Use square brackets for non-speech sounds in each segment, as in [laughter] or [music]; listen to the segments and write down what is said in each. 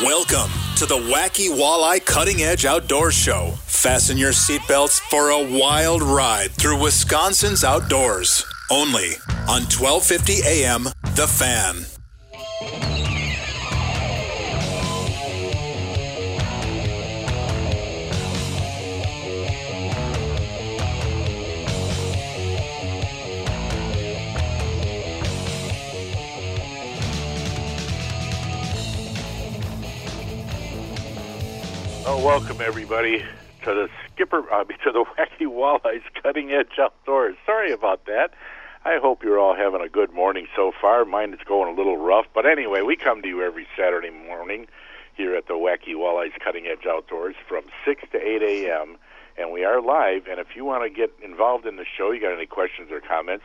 Welcome to the Wacky Walleye Cutting Edge Outdoor Show. Fasten your seatbelts for a wild ride through Wisconsin's outdoors. Only on 1250 AM The Fan. Oh, welcome everybody to the Skipper, uh, to the [laughs] Wacky Walleyes Cutting Edge Outdoors. Sorry about that. I hope you're all having a good morning so far. Mine is going a little rough, but anyway, we come to you every Saturday morning here at the Wacky Walleyes Cutting Edge Outdoors from 6 to 8 a.m. And we are live. And if you want to get involved in the show, you got any questions or comments,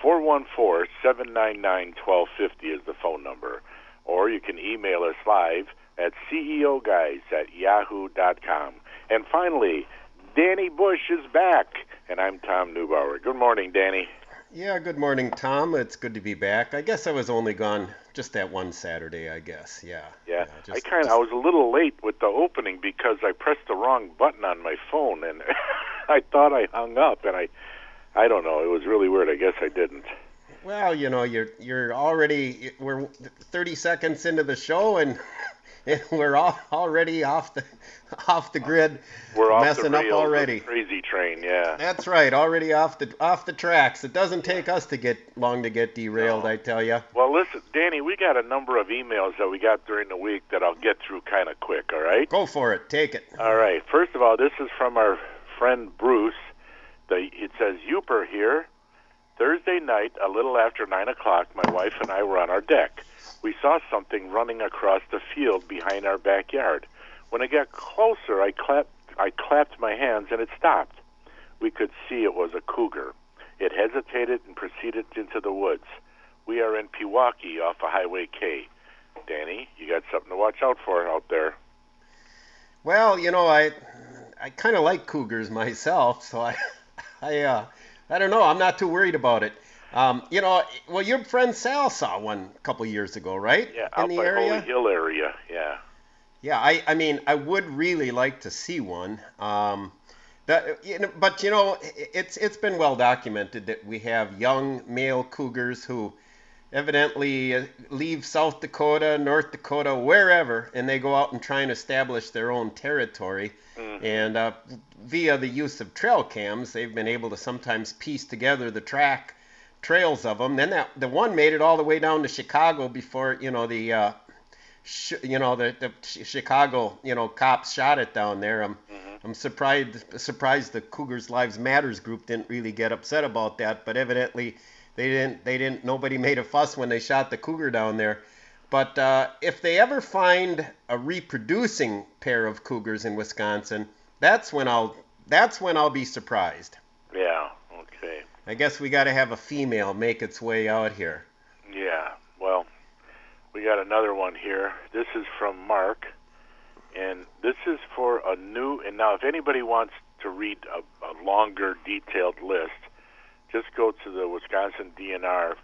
414 799 1250 is the phone number. Or you can email us live at ceoguys at yahoo.com. And finally, Danny Bush is back, and I'm Tom Neubauer. Good morning, Danny. Yeah, good morning, Tom. It's good to be back. I guess I was only gone just that one Saturday, I guess. Yeah. Yeah, just- I kind of I was a little late with the opening because I pressed the wrong button on my phone, and [laughs] I thought I hung up, and I, I don't know. It was really weird. I guess I didn't. Well, you know, you're you're already we're 30 seconds into the show and [laughs] we're all already off the [laughs] off the grid, We're off messing the up rails the already. crazy train. Yeah. That's right, already off the off the tracks. It doesn't take us to get long to get derailed, No. I tell you. Well, listen, Danny, we got a number of emails that we got during the week that I'll get through kind of quick. All right. Go for it, take it. All right. First of all, this is from our friend Bruce. The, it says Uper here. Thursday night, a little after nine o'clock, my wife and I were on our deck. We saw something running across the field behind our backyard. When it got closer, I clapped. I clapped my hands and it stopped. We could see it was a cougar. It hesitated and proceeded into the woods. We are in Pewaukee off of Highway K. Danny, you got something to watch out for out there. Well, you know, I I kind of like cougars [laughs] myself, so I [laughs] I uh I don't know. I'm not too worried about it. Um, you know, well, your friend Sal saw one a couple years ago, right? Yeah, In out the area. Holy Hill area. Yeah. Yeah, I, I mean, I would really like to see one. Um, that, you know, but you know, it's it's been well documented that we have young male cougars who evidently uh, leave South Dakota, North Dakota, wherever, and they go out and try and establish their own territory. And uh, via the use of trail cams, they've been able to sometimes piece together the track trails of them. Then that the one made it all the way down to Chicago before you know the uh, sh- you know the, the Ch- Chicago you know cops shot it down there. I'm I'm surprised surprised the Cougars Lives Matters group didn't really get upset about that, but evidently they didn't they didn't nobody made a fuss when they shot the cougar down there. But uh, if they ever find a reproducing pair of cougars in Wisconsin, that's when I'll that's when I'll be surprised. I guess we got to have a female make its way out here. Yeah. Well, we we got another one here. This is from Mark, and this is for a new. And now, if anybody wants to read a, a longer, detailed list, just go to the Wisconsin DNR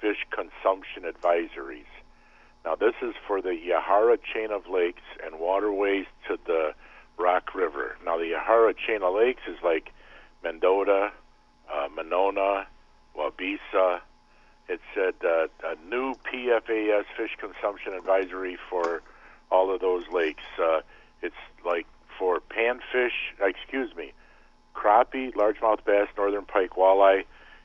Fish Consumption Advisories. Now, this is for the Yahara chain of lakes and waterways to the Rock River. Now, the Yahara chain of lakes is like Mendota, uh, Monona, Waubesa. It said uh, a new PFAS fish consumption advisory for all of those lakes. Uh, it's like for panfish, excuse me, crappie, largemouth bass, northern pike, walleye.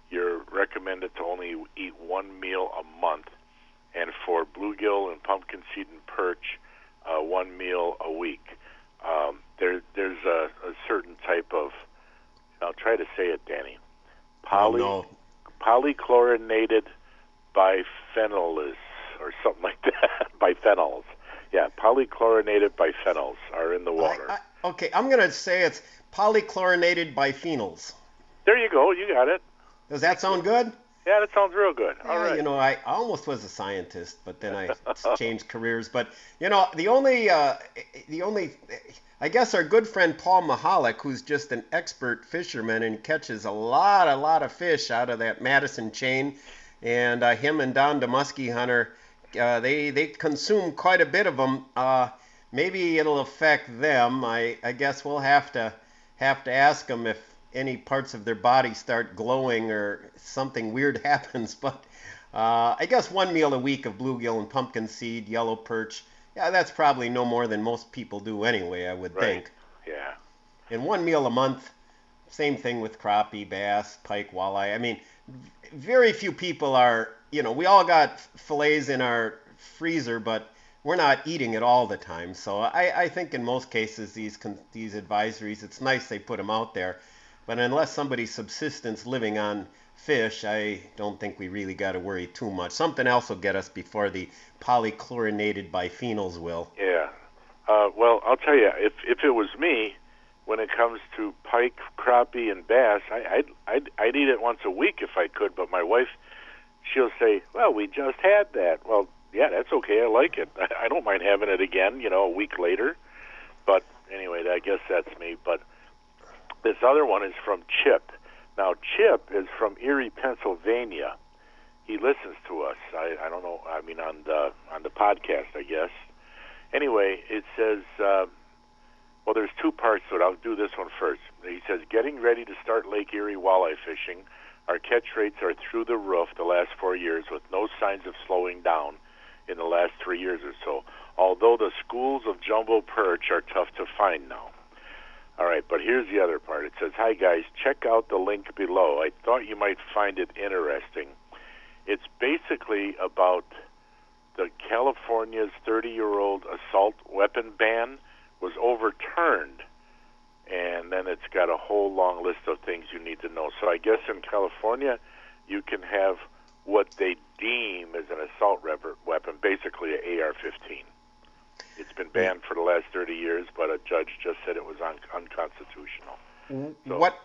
You're recommended to only eat one meal a month, and for bluegill and pumpkin seed and perch, uh, one meal a week. Um, there, there's a, a certain type of. I'll try to say it, Danny. Poly, Oh, no. polychlorinated biphenyls or something like [laughs] that. biphenyls. Yeah, polychlorinated biphenyls are in the water. I, I, okay, I'm going to say it's polychlorinated biphenyls. there you go. You got it. Does that sound good? Yeah, that sounds real good. All Yeah, right. You know, I almost was a scientist, but then I [laughs] changed careers. But you know, the only, uh, the only, I guess our good friend Paul Mahalik, who's just an expert fisherman and catches a lot, a lot of fish out of that Madison chain, and uh, him and Don the muskie hunter, uh, they they consume quite a bit of them. Uh, maybe it'll affect them. I I guess we'll have to have to ask them if any parts of their body start glowing or something weird [laughs] happens. But uh, I guess one meal a week of bluegill and pumpkin seed, yellow perch. Yeah, that's probably no more than most people do anyway. I would Right. think. Yeah. And one meal a month. Same thing with crappie, bass, pike, walleye. I mean, very few people are. You know, we all got fillets in our freezer, but we're not eating it all the time. So I, I think in most cases these these advisories, it's nice they put them out there, but unless somebody's subsistence living on fish, I don't think we really got to worry too much. Something else will get us before the polychlorinated biphenyls will. Yeah. Uh, well, I'll tell you, if if it was me, when it comes to pike, crappie, and bass, I, I'd, I'd I'd eat it once a week if I could. But my wife, she'll say, "Well, we just had that." Well, yeah, that's okay. I like it. I, [laughs] I don't mind having it again. You know, a week later. But anyway, I guess that's me. But this other one is from Chip. Now, Chip is from Erie, Pennsylvania. He listens to us. I, I don't know. I mean, on the on the podcast, I guess. Anyway, it says. Uh, well, there's two parts to it. I'll do this one first. He says, getting ready to start Lake Erie walleye fishing. Our catch rates are through the roof the last four years with no signs of slowing down in the last three years or so, although the schools of jumbo perch are tough to find now. All right, but here's the other part. It says, Hi, guys, check out the link below. I thought you might find it interesting. It's basically about the California's 30 year old assault weapon ban was overturned. And then it's got a whole long list of things you need to know. So I guess in California, you can have what they deem as an assault weapon, basically an AR 15. It's been banned for the last 30 years, but a judge just said it was un- unconstitutional. So- what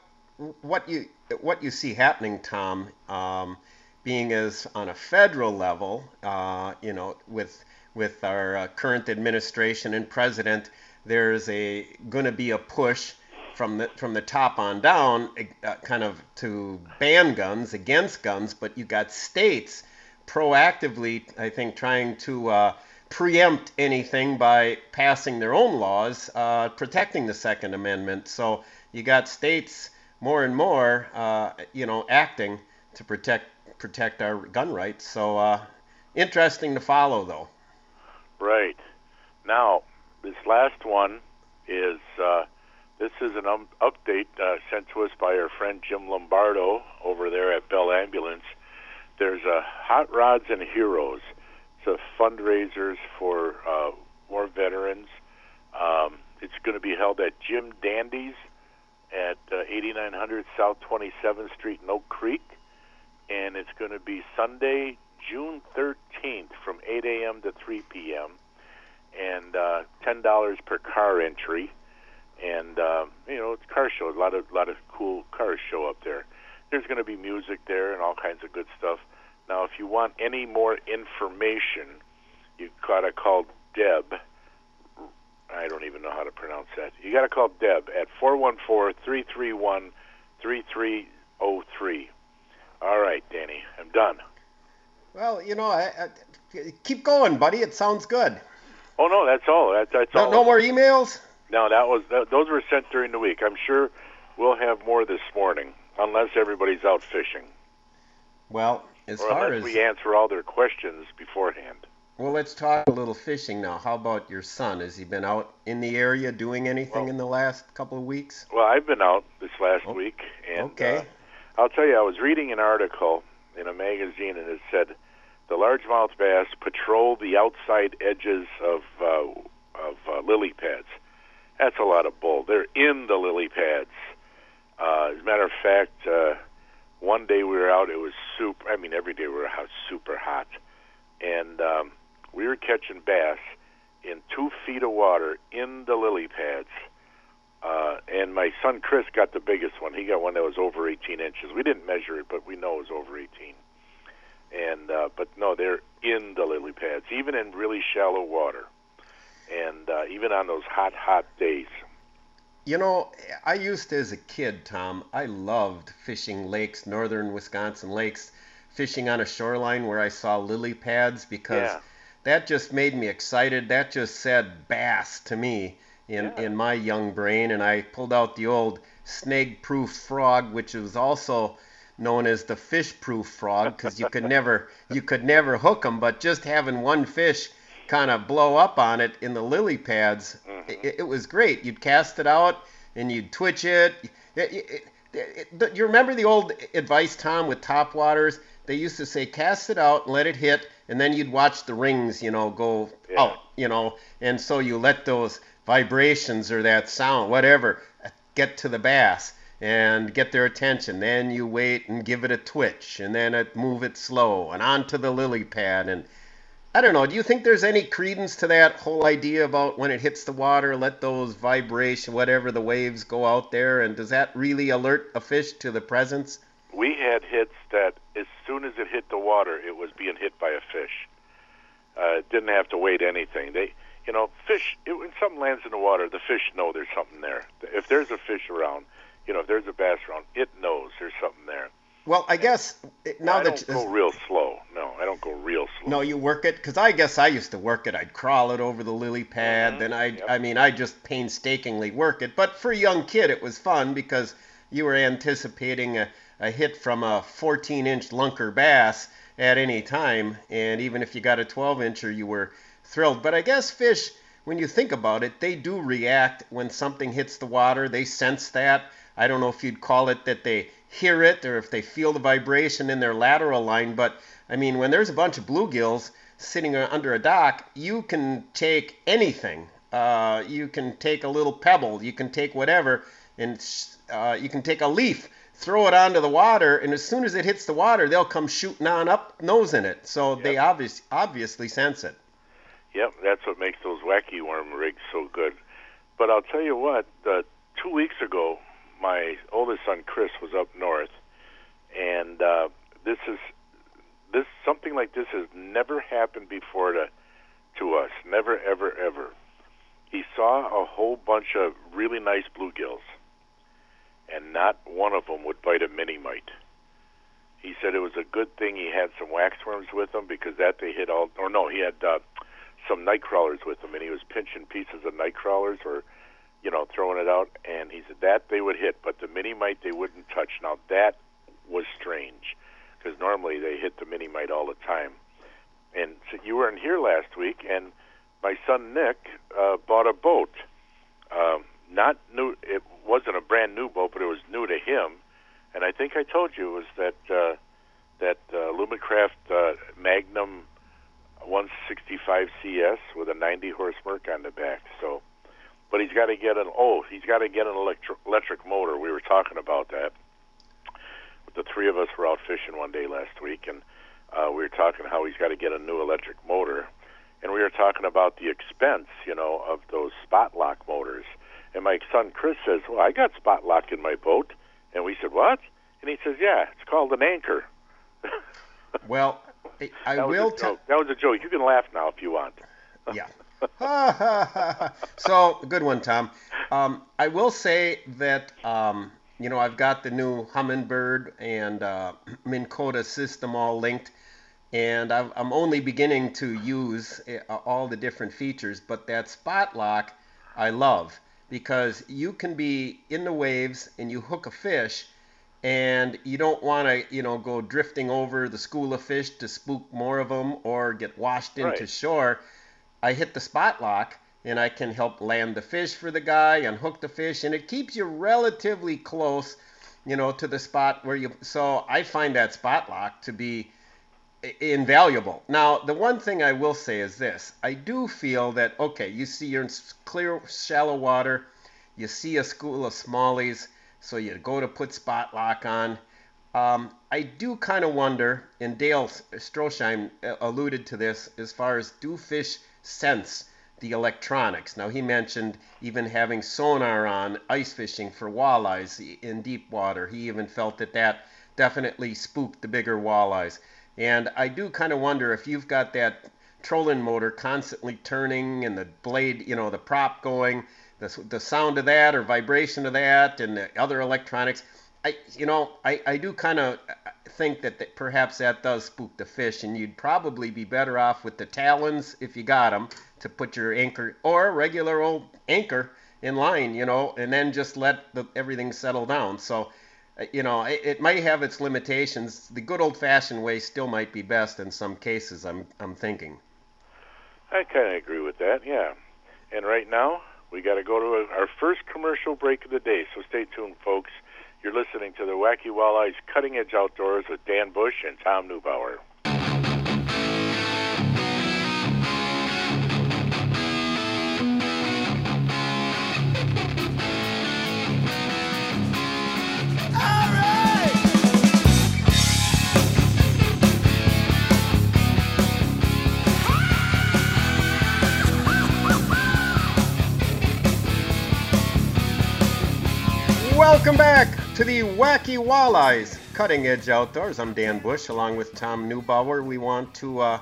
what you what you see happening, Tom, um, being as on a federal level, uh, you know, with with our uh, current administration and president, there's a going to be a push from the from the top on down, uh, kind of to ban guns against guns, but you got states proactively, I think, trying to uh, preempt anything by passing their own laws uh, protecting the Second Amendment. So you got states more and more, uh, you know, acting to protect protect our gun rights. So uh, interesting to follow, though. Right. Now, this last one is uh, this is an um, update uh, sent to us by our friend Jim Lombardo over there at Bell Ambulance. There's a Hot Rods and Heroes. A fundraisers for uh, war veterans. Um, it's going to be held at Jim Dandy's at uh, 8900 South 27th Street Oak Creek, and it's going to be Sunday, June 13th, from 8 a.m. to 3 p.m. and uh, ten dollars per car entry. And uh, you know, it's car show. A lot of lot of cool cars show up there. There's going to be music there and all kinds of good stuff. Now, if you want any more information, you gotta call Deb. I don't even know how to pronounce that. You gotta call Deb at four one four three three one three three zero three. All right, Danny, I'm done. Well, you know, I, I, keep going, buddy. It sounds good. Oh no, that's all. That, that's No, all. no more emails. No, that was that, those were sent during the week. I'm sure we'll have more this morning, unless everybody's out fishing, Well, as or far unless as we answer all their questions beforehand. well, let's talk a little fishing now. How about your son? Has he been out in the area doing anything Well- in the last couple of weeks? Well, I've been out this last Oh, week, and okay. uh, I'll tell you, I was reading an article in a magazine, and it said the largemouth bass patrol the outside edges of uh, of uh, lily pads. That's a lot of bull. They're in the lily pads. Uh, as a matter of fact, uh, one day we were out. It was super. I mean, every day we were out super hot, and um, we were catching bass in two feet of water in the lily pads. Uh, and my son Chris got the biggest one. He got one that was over 18 inches. We didn't measure it, but we know it was over 18. And uh, but no, they're in the lily pads, even in really shallow water, and uh, even on those hot, hot days. You know, I used to, as a kid, Tom, I loved fishing lakes, northern Wisconsin lakes, fishing on a shoreline where I saw lily pads because Yeah. that just made me excited. That just said bass to me in, Yeah. in my young brain. And I pulled out the old snag proof frog, which was also known as the fish proof frog because you could never you could never hook them but just having one fish kind of blow up on it in the lily pads mm-hmm. it, it was great you'd cast it out and you'd twitch it. It- it- it- it- you remember the old advice tom with top waters they used to say cast it out and let it hit and then you'd watch the rings you know go Yeah. out you know and so you let those vibrations or that sound whatever get to the bass and get their attention. Then you wait and give it a twitch, and then it move it slow and onto the lily pad. And I don't know. Do you think there's any credence to that whole idea about when it hits the water, let those vibration, whatever the waves, go out there? And does that really alert a fish to the presence? We had hits that as soon as it hit the water, it was being hit by a fish. Uh, it didn't have to wait anything. They, you know, fish. It, when something lands in the water, the fish know there's something there. If there's a fish around, you know, if there's a bass around, it knows there's something there. Well, I guess it- now I that don't go real slow. No, I don't go real slow. No, you work it because I guess I used to work it. I'd crawl it over the lily pad. Mm-hmm. Then I, Yep. I mean, I just painstakingly work it. But for a young kid, it was fun because you were anticipating a, a hit from a 14-inch lunker bass at any time, and even if you got a 12-incher, you were thrilled. But I guess fish, when you think about it, they do react when something hits the water. They sense that. I don't know if you'd call it that they hear it or if they feel the vibration in their lateral line, but I mean, when there's a bunch of bluegills sitting under a dock, you can take anything. Uh, you can take a little pebble, you can take whatever, and uh, you can take a leaf, throw it onto the water, and as soon as it hits the water, they'll come shooting on up, nose in it. So they obvious, obviously sense it. Yep, that's what makes those wacky worm rigs so good. But I'll tell you what, uh, two weeks ago, my oldest son Chris was up north, and uh, this is this something like this has never happened before to to us. Never, ever, ever. He saw a whole bunch of really nice bluegills, and not one of them would bite a mini mite. He said it was a good thing he had some waxworms with him because that they hit all. Or no, he had uh, some night crawlers with him, and he was pinching pieces of night crawlers or you know, throwing it out, and he said that they would hit, but the mini mite they wouldn't touch. Now that was strange, because normally they hit the mini mite all the time. And so you weren't here last week, and my son Nick uh, bought a boat. Um, not new. It wasn't a brand new boat, but it was new to him. And I think I told you it was that uh, that uh, Alumacraft uh, Magnum 165 CS with a 90 horse Merc on the back. So but he's got to get an oh he's got to get an electric electric motor. We were talking about that. The three of us were out fishing one day last week, and uh, we were talking how he's got to get a new electric motor, and we were talking about the expense, you know, of those spot lock motors. And my son Chris says, "Well, I got spot lock in my boat," and we said, "What?" And he says, "Yeah, it's called an anchor." [laughs] Well, I, I that was will tell. joke. That was a joke. You can laugh now if you want. Yeah. [laughs] [laughs] so good one, Tom. Um, I will say that um, you know I've got the new Humminbird and uh, [clears throat] Minn Kota system all linked, and I've, I'm only beginning to use uh, all the different features. But that spot lock, I love because you can be in the waves and you hook a fish. And you don't want to, you know, go drifting over the school of fish to spook more of them or get washed into Right. shore. I hit the spot lock and I can help land the fish for the guy, unhook the fish, and it keeps you relatively close, you know, to the spot where you. So I find that spot lock to be invaluable. Now, the one thing I will say is this: I do feel that okay, you see you're in clear, shallow water, you see a school of smallies, so you go to put spot lock on. Um, I do kind of wonder, and Dale Stroschein uh, alluded to this, as far as do fish sense the electronics? Now, he mentioned even having sonar on ice fishing for walleyes in deep water. He even felt that that definitely spooked the bigger walleyes. And I do kind of wonder if you've got that trolling motor constantly turning and the blade, you know, the prop going, the, the sound of that or vibration of that and the other electronics. I, you know, I, I do kind of think that, that perhaps that does spook the fish, and you'd probably be better off with the talons if you got them to put your anchor or regular old anchor in line, you know, and then just let the, everything settle down. So, uh, you know, it, it might have its limitations. The good old-fashioned way still might be best in some cases. I'm I'm thinking. I kind of agree with that, yeah. And right now, we got to go to our first commercial break of the day, so stay tuned, folks. You're listening to the Wacky Walleyes Cutting Edge Outdoors with Dan Bush and Tom Neubauer. Welcome back to the Wacky Walleyes Cutting Edge Outdoors. I'm Dan Bush, along with Tom Neubauer. We want to uh,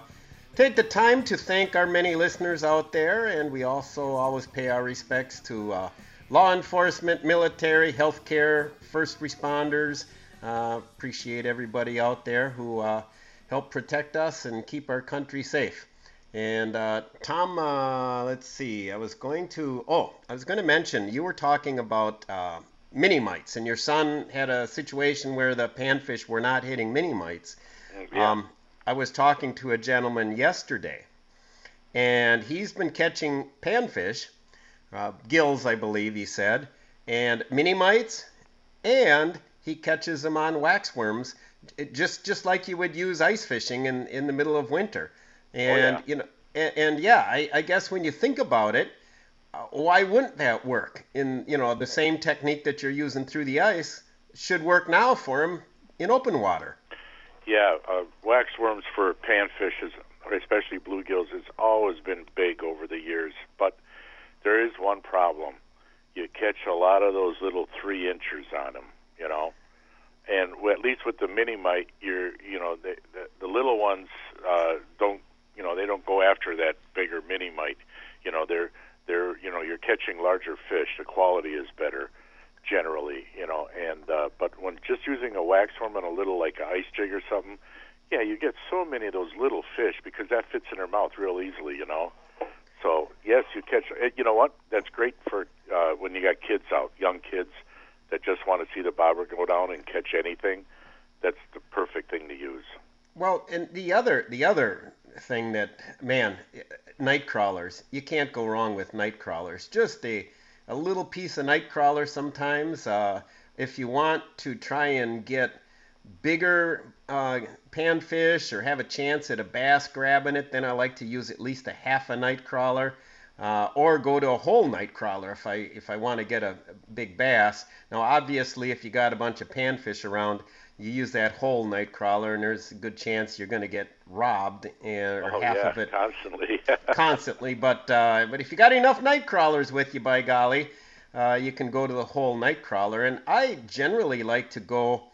take the time to thank our many listeners out there, and we also always pay our respects to uh, law enforcement, military, healthcare, first responders. Uh, appreciate everybody out there who uh, help protect us and keep our country safe. And uh, Tom, uh, let's see. I was going to. Oh, I was going to mention you were talking about mini mites, and your son had a situation where the panfish were not hitting mini mites. Yeah. Um, I was talking to a gentleman yesterday, and he's been catching panfish, uh, gills, I believe he said, and mini mites, and he catches them on waxworms, just just like you would use ice fishing in in the middle of winter. And yeah. you know, and, and yeah, I, I guess when you think about it, why wouldn't that work? In you know the same technique that you're using through the ice should work now for him in open water. Yeah, uh, waxworms for panfish, is, especially bluegills, has always been big over the years. But there is one problem: you catch a lot of those little three inchers on them, you know. And at least with the mini mite, you're, you know, the, the, the little ones uh, don't, you know, they don't go after that bigger mini mite. You know, they're, they're, you know, you're catching larger fish. The quality is better generally, you know. And uh, but when just using a waxworm and a little like a ice jig or something, yeah, you get so many of those little fish because that fits in their mouth real easily, you know. So yes, you catch. eh, You know what? That's great for uh, when you got kids out, young kids that just want to see the bobber go down and catch anything. That's the perfect thing to use. Well, and the other the other thing that man, night crawlers, you can't go wrong with night crawlers. Just a a little piece of night crawler sometimes. Uh, if you want to try and get bigger uh, panfish or have a chance at a bass grabbing it, then I like to use at least a half a night crawler. Uh, or go to a whole night crawler if I if I want to get a, a big bass. Now, obviously, if you got a bunch of panfish around, you use that whole Nightcrawler, and there's a good chance you're going to get robbed, and, or oh half yeah, of it constantly. [laughs] constantly. But uh, but if you got enough night crawlers with you, by golly, uh, you can go to the whole Nightcrawler. And I generally like to go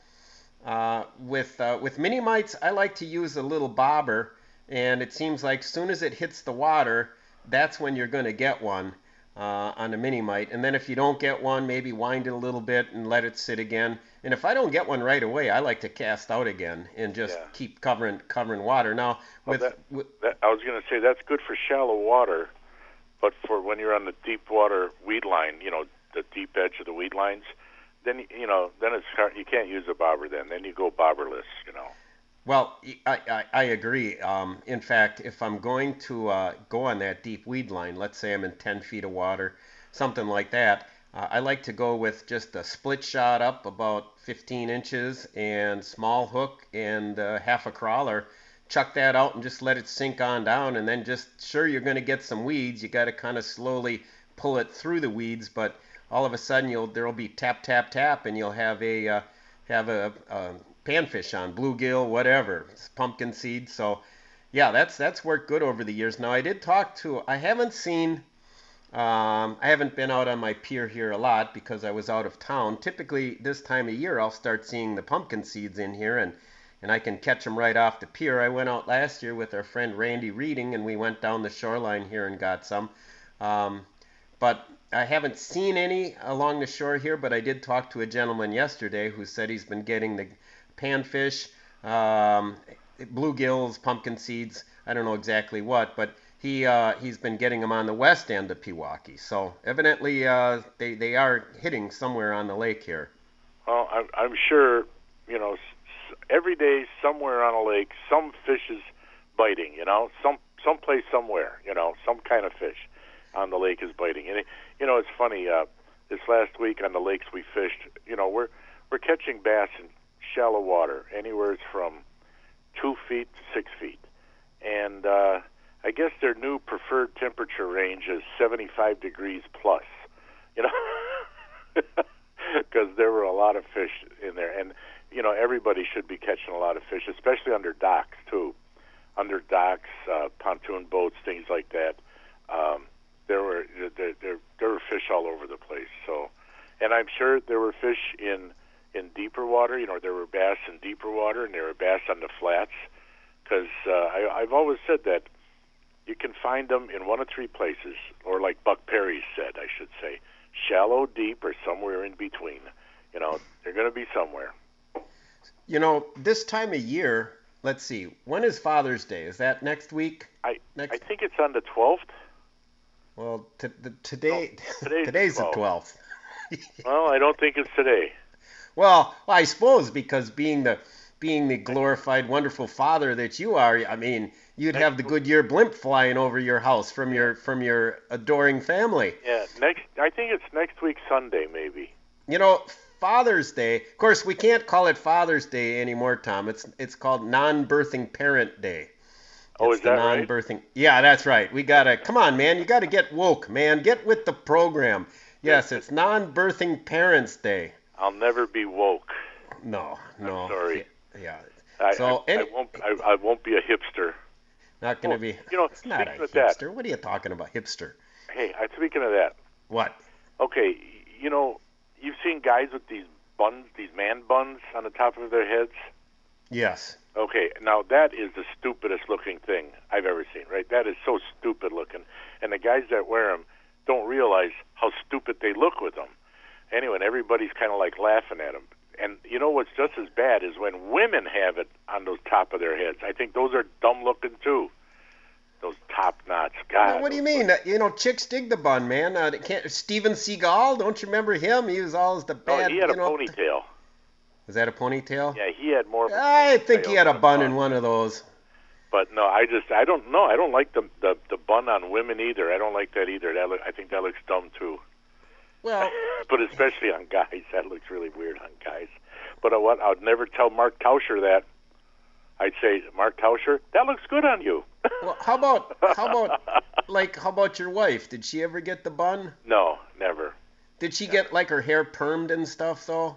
Uh, with uh, with mini mites, I like to use a little bobber, and it seems like soon as it hits the water, that's when you're going to get one uh, on a mini mite. And then if you don't get one, maybe wind it a little bit and let it sit again. And if I don't get one right away, I like to cast out again and just Yeah. keep covering covering water. Now Well, with, that- with That, I was going to say that's good for shallow water, but for when you're on the deep water weed line, you know, the deep edge of the weed lines, then you know, then it's hard, you can't use a bobber. Then, then you go bobberless. You know. Well, I, I, I agree. Um, in fact, if I'm going to uh, go on that deep weed line, let's say I'm in 10 feet of water, something like that, uh, I like to go with just a split shot up about 15 inches and small hook and uh, half a crawler. Chuck that out and just let it sink on down, and then just sure you're going to get some weeds. You got to kind of slowly pull it through the weeds, but all of a sudden you'll there'll be tap tap tap, and you'll have a uh, have a, a panfish on bluegill, whatever, pumpkin seed. So, yeah, that's that's worked good over the years. Now I did talk to. I haven't seen. Um, I haven't been out on my pier here a lot because I was out of town. Typically, this time of year, I'll start seeing the pumpkin seeds in here, and and I can catch them right off the pier. I went out last year with our friend Randy Reading, and we went down the shoreline here and got some. Um, but I haven't seen any along the shore here, but I did talk to a gentleman yesterday who said he's been getting the panfish, um, bluegills, pumpkin seeds. I don't know exactly what, but he uh, he's been getting them on the west end of Pewaukee. So evidently uh, they they are hitting somewhere on the lake here. Well, I'm, I'm sure, you know, every day somewhere on a lake, some fish is biting. You know, some someplace somewhere, you know, some kind of fish on the lake is biting. And it, you know, it's funny. Uh, this last week on the lakes we fished, you know, we're we're catching bass in shallow water, anywhere from two feet to six feet, and uh, I guess their new preferred temperature range is 75 degrees plus. You know. [laughs] because there were a lot of fish in there, and you know everybody should be catching a lot of fish, especially under docks too, under docks, uh, pontoon boats, things like that. Um, there were there, there there were fish all over the place. So, and I'm sure there were fish in in deeper water. You know, there were bass in deeper water, and there were bass on the flats. Because uh, I, I've always said that you can find them in one of three places, or like Buck Perry said, I should say, shallow, deep, or somewhere in between. You know, they're going to be somewhere. You know, this time of year, let's see, when is Father's Day? Is that next week? I Next- I think it's on the 12th. Well, t- the, today Oh, [laughs] today's the today's the 12th. 12th. [laughs] Well, I don't think it's today. Well, I suppose because being the being the glorified, wonderful father that you are, I mean, you'd have the Goodyear blimp flying over your house from your from your adoring family. Yeah, next. I think it's next week Sunday, maybe. You know, Father's Day. Of course, we can't call it Father's Day anymore, Tom. It's it's called Non-Birthing Parent Day. Oh, It's is that the right? non-birthing. Yeah, that's right. We gotta come on, man. You gotta get woke, man. Get with the program. Yes, it's Non-Birthing Parents Day. I'll never be woke. No, no. sorry. Yeah. I, So, I, any- I won't. I, I won't be a hipster. Not gonna Well, be. you know, it's not a of that- hipster. What are you talking about, hipster? Hey, I, speaking of that, What? okay, you know, you've seen guys with these buns, these man buns on the top of their heads. Yes. Okay, now that is the stupidest looking thing I've ever seen, right? That is so stupid looking. And the guys that wear them don't realize how stupid they look with them. Anyway, and everybody's kind of like laughing at them. And you know what's just as bad is when women have it on those top of their heads. I think those are dumb looking too. Those top knots. God. Now, what do you mean? Uh, you know, chicks dig the bun, man. Uh, can't, Steven Seagal, don't you remember him? He was always the bad. Oh, he had a know, ponytail. Was that a ponytail? Yeah, he had more. I think he had a bun in one of those. But no, I just I don't know. I don't like the the the bun on women either. I don't like that either. That look, I think that looks dumb too. Well, [laughs] but especially on guys, that looks really weird on guys. But uh, what I would never tell Mark Tauscher that. I'd say, Mark Tauscher, that looks good on you. [laughs] well, how about how about like how about your wife? Did she ever get the bun? no, never. Did she get like her hair permed and stuff though?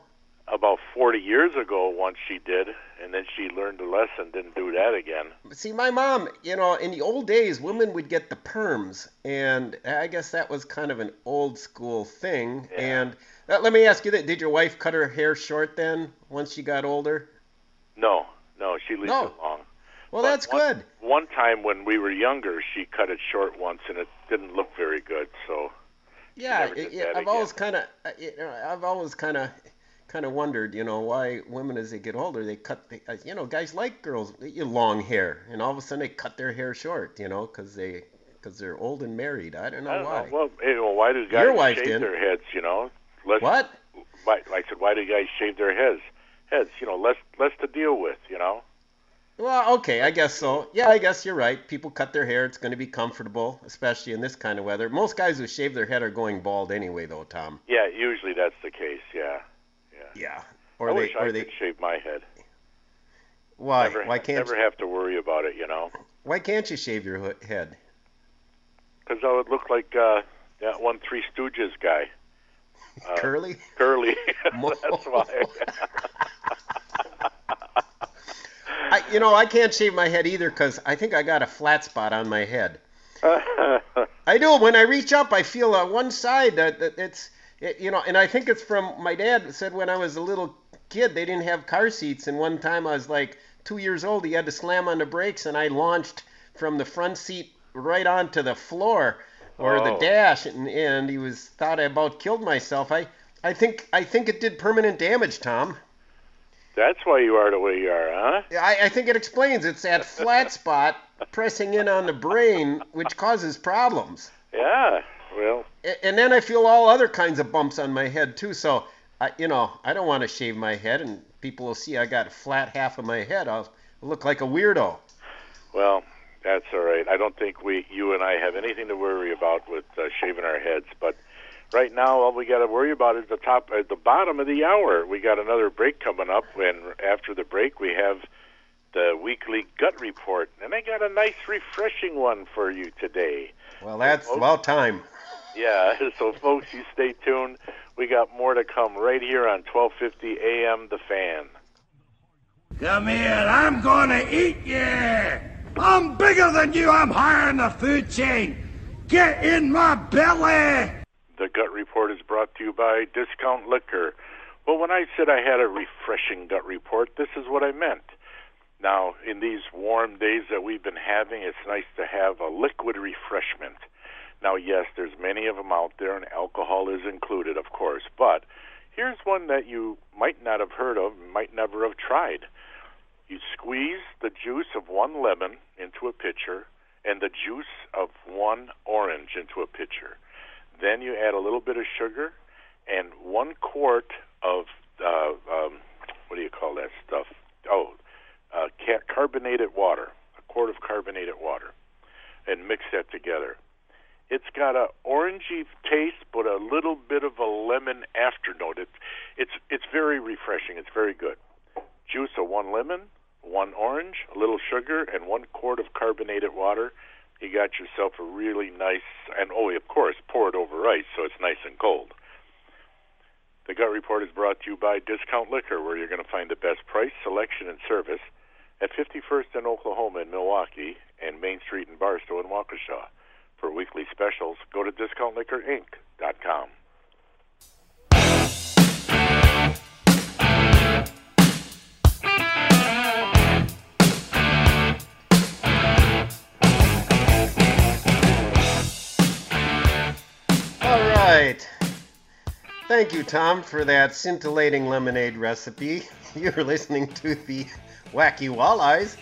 About 40 years ago, once she did, and then she learned a lesson, didn't do that again. See, my mom, you know, in the old days, women would get the perms, and I guess that was kind of an old school thing. Yeah. And uh, let me ask you that: Did your wife cut her hair short then, once she got older? No, no, she leaves No. it long. Well, But that's one, good. One time when we were younger, she cut it short once, and it didn't look very good. So Yeah, it- that I've again. always kind of, you know, I've always kind of, kind of wondered, you know, why women as they get older they cut, the, uh, you know, guys like girls you long hair, and all of a sudden they cut their hair short, you know, because they, because they're old and married. I don't know I don't why. know. Well, you know, why do guys Your wife shave did. their heads? You know, less. what? Why, like I said, why do guys shave their heads? Heads, you know, less less to deal with. You know. Well, okay, I guess so. Yeah, I guess you're right. People cut their hair; it's going to be comfortable, especially in this kind of weather. Most guys who shave their head are going bald anyway, though, Tom. Yeah, usually that's the case. Yeah. Yeah. I Or they, wish I or could shave my head. Why? Never, why can't? never you, have to worry about it. You know, why can't you shave your head? because I would look like uh, that one Three Stooges guy, Uh, Curly? Curly. [laughs] That's why. [laughs] I, you know, I can't shave my head either because I think I got a flat spot on my head. [laughs] I do. When I reach up, I feel on one side that, that it's, it, you know, and I think it's from my dad said when I was a little kid they didn't have car seats, and one time I was like two years old, he had to slam on the brakes, and I launched from the front seat right onto the floor or the Oh. dash, and, and he was thought I about killed myself. I, I think, I think it did permanent damage, Tom. that's why you are the way you are, huh? I, I think it explains. It's that flat spot pressing in on the brain, which causes problems. Yeah. Well, And then I feel all other kinds of bumps on my head too. So, I, you know, I don't want to shave my head, and people will see I got a flat half of my head. I'll look like a weirdo. well, that's all right. I don't think we, you and I, have anything to worry about with uh, shaving our heads. But right now, all we got to worry about is the top, at the bottom of the hour. We got another break coming up, and after the break, we have the weekly gut report, and I got a nice, refreshing one for you today. Well, that's about time. Yeah, [laughs] so folks, you stay tuned. We got more to come right here on 1250 AM The Fan. Come here, I'm gonna eat you! I'm bigger than you, I'm higher in the food chain! Get in my belly! The gut report is brought to you by Discount Liquor. Well, when I said I had a refreshing gut report, this is what I meant. Now, in these warm days that we've been having, it's nice to have a liquid refreshment. Now, yes, there's many of them out there, and alcohol is included, of course. But here's one that you might not have heard of, might never have tried. You squeeze the juice of one lemon into a pitcher and the juice of one orange into a pitcher. Then you add a little bit of sugar and one quart of uh, um, what do you call that stuff? Oh, uh, carbonated water. A quart of carbonated water, and mix that together. It's got a orangey taste, but a little bit of a lemon afternote. It's it's it's very refreshing. It's very good. Juice of one lemon, one orange, a little sugar, and one quart of carbonated water. You got yourself a really nice, and oh, of course, pour it over ice so it's nice and cold. The Gut Report is brought to you by Discount Liquor, where you're going to find the best price, selection, and service at 51st and Oklahoma in Milwaukee and Main Street in Barstow in Waukesha. For weekly specials, go to discountliquorinc.com. All right. Thank you, Tom, for that scintillating lemonade recipe. [laughs] You're listening to the Wacky Walleyes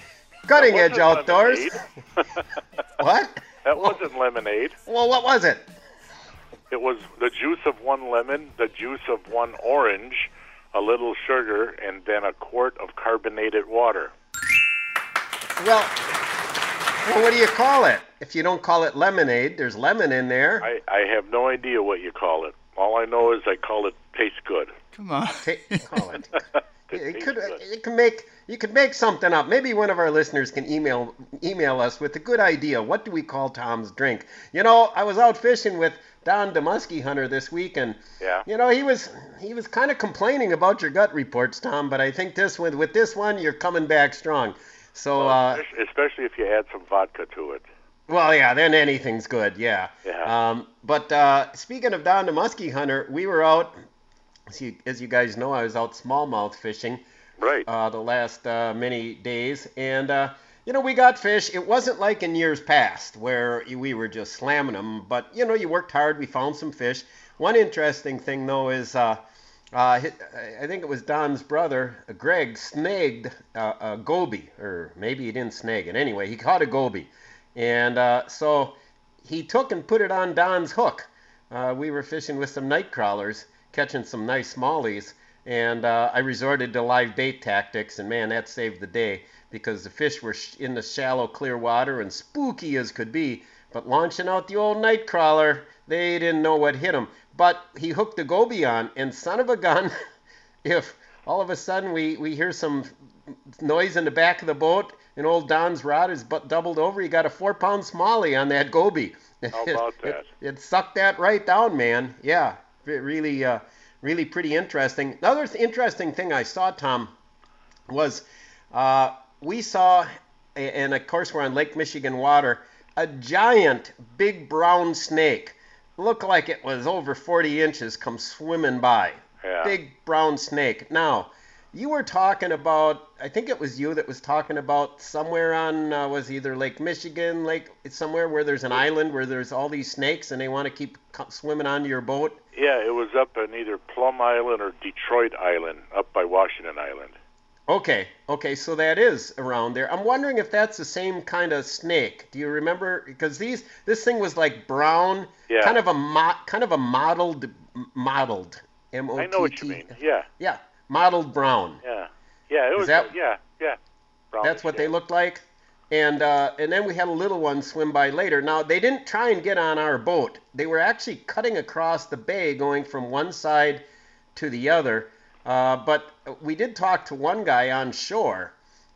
Cutting Edge Outdoors. [laughs] What? That wasn't lemonade. Well, what was it? It was the juice of one lemon, the juice of one orange, a little sugar, and then a quart of carbonated water. Well, well, what do you call it? If you don't call it lemonade, there's lemon in there. I, I have no idea what you call it. All I know is I call it taste good. Come on. Ta- call it. [laughs] It It could good. you can make you could make something up. Maybe one of our listeners can email email us with a good idea. What do we call Tom's drink? You know, I was out fishing with Don the Muskie Hunter this week, and Yeah. you know he was he was kind of complaining about your gut reports, Tom. But I think this one with this one you're coming back strong. So uh, Especially- if you add some vodka to it. well, yeah, then anything's good. Yeah. Yeah. Um, but uh, speaking of Don the Muskie Hunter, we were out. As you, as you guys know, I was out smallmouth fishing Right. Uh, the last uh, many days, and uh, you know we got fish. It wasn't like in years past where we were just slamming them, but you know you worked hard. We found some fish. One interesting thing though is. Uh, uh, I think it was Don's brother, Greg, snagged uh, a goby, or maybe he didn't snag it. Anyway, he caught a goby, and uh, so he took and put it on Don's hook. Uh, we were fishing with some night crawlers, catching some nice smallies, and uh, I resorted to live bait tactics, and man, that saved the day because the fish were in the shallow, clear water and spooky as could be. But launching out the old night crawler, they didn't know what hit them. But he hooked the goby on, and son of a gun, [laughs] if all of a sudden we, we hear some noise in the back of the boat and old Don's rod is but doubled over, he got a four pound smallie on that goby. [laughs] How about that? it, it, sucked that right down, man. Yeah, really, uh, really pretty interesting. Another th- interesting thing I saw, Tom, was uh, we saw, and of course we're on Lake Michigan water, a giant big brown snake looked like it was over 40 inches come swimming by. Yeah. Big brown snake. Now, you were talking about, I think it was you that was talking about somewhere on, uh, was either Lake Michigan, Lake, somewhere where there's an island where there's all these snakes and they want to keep swimming onto your boat? Yeah, it was up in either Plum Island or Detroit Island, up by Washington Island. Okay, okay, so that is around there. I'm wondering if that's the same kind of snake. Do you remember? Because these, this thing was like brown, yeah. kind of a mo- kind of a mottled, mottled. M O T T. I know what you mean. Yeah. Yeah, mottled brown. Yeah. Yeah, it was. that, yeah, yeah. Brownish, that's what yeah. they looked like. And uh, and then we had a little one swim by later. Now they didn't try and get on our boat. They were actually cutting across the bay, going from one side to the other uh, but we did talk to one guy on shore,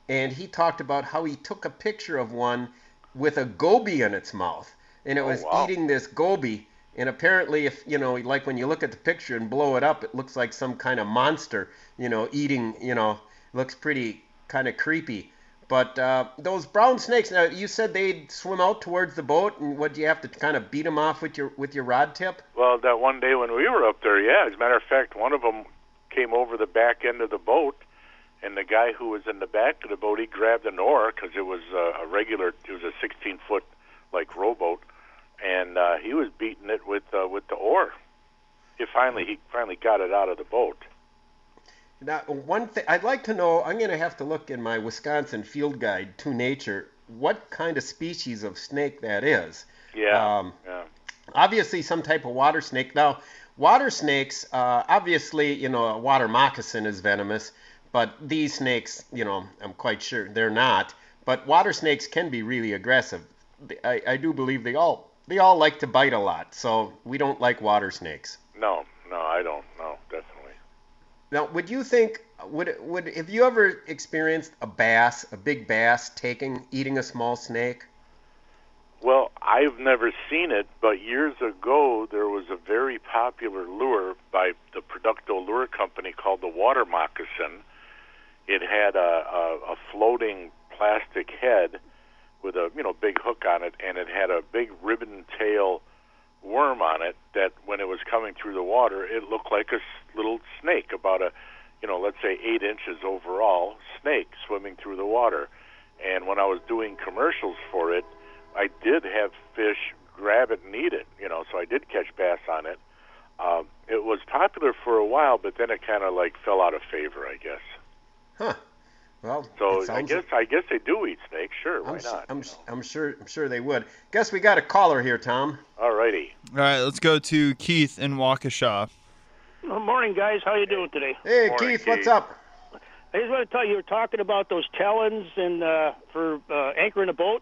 and he talked about how he took a picture of one with a goby in its mouth, and it oh, was wow. eating this goby. And apparently, if you know, like when you look at the picture and blow it up, it looks like some kind of monster, you know, eating. You know, looks pretty kind of creepy. But uh, those brown snakes. Now you said they'd swim out towards the boat, and what do you have to kind of beat them off with your with your rod tip? Well, that one day when we were up there, yeah. As a matter of fact, one of them came over the back end of the boat, and the guy who was in the back of the boat, he grabbed an oar because it was uh, a regular, it was a 16 foot like rowboat, and uh, he was beating it with uh, with the oar. He finally he finally got it out of the boat. Now, one thing I'd like to know, I'm going to have to look in my Wisconsin field guide to nature what kind of species of snake that is. Yeah. Um, yeah. Obviously, some type of water snake. Now, Water snakes, uh, obviously, you know, a water moccasin is venomous, but these snakes, you know, I'm quite sure they're not. But water snakes can be really aggressive. I, I do believe they all they all like to bite a lot, so we don't like water snakes. No, no, I don't. No, definitely. Now, would you think would would have you ever experienced a bass, a big bass, taking eating a small snake? Well, I've never seen it, but years ago there was a very popular lure by the Producto Lure Company called the Water Moccasin. It had a, a, a floating plastic head with a you know big hook on it, and it had a big ribbon tail worm on it. That when it was coming through the water, it looked like a little snake, about a you know let's say eight inches overall snake swimming through the water. And when I was doing commercials for it I did have fish grab it and eat it, you know, so I did catch bass on it. Um, it was popular for a while, but then it kind of like fell out of favor, I guess. Huh. Well, so I guess I guess they do eat snakes. Sure, why I'm, not? I'm, I'm sure I'm sure they would. Guess we got a caller here, Tom. All righty. All right, let's go to Keith in Waukesha. Good morning, guys. How you doing today? Hey, Morning, Keith, Keith. what's up? I just want to tell you, you were talking about those talons and uh, for uh, anchoring a boat.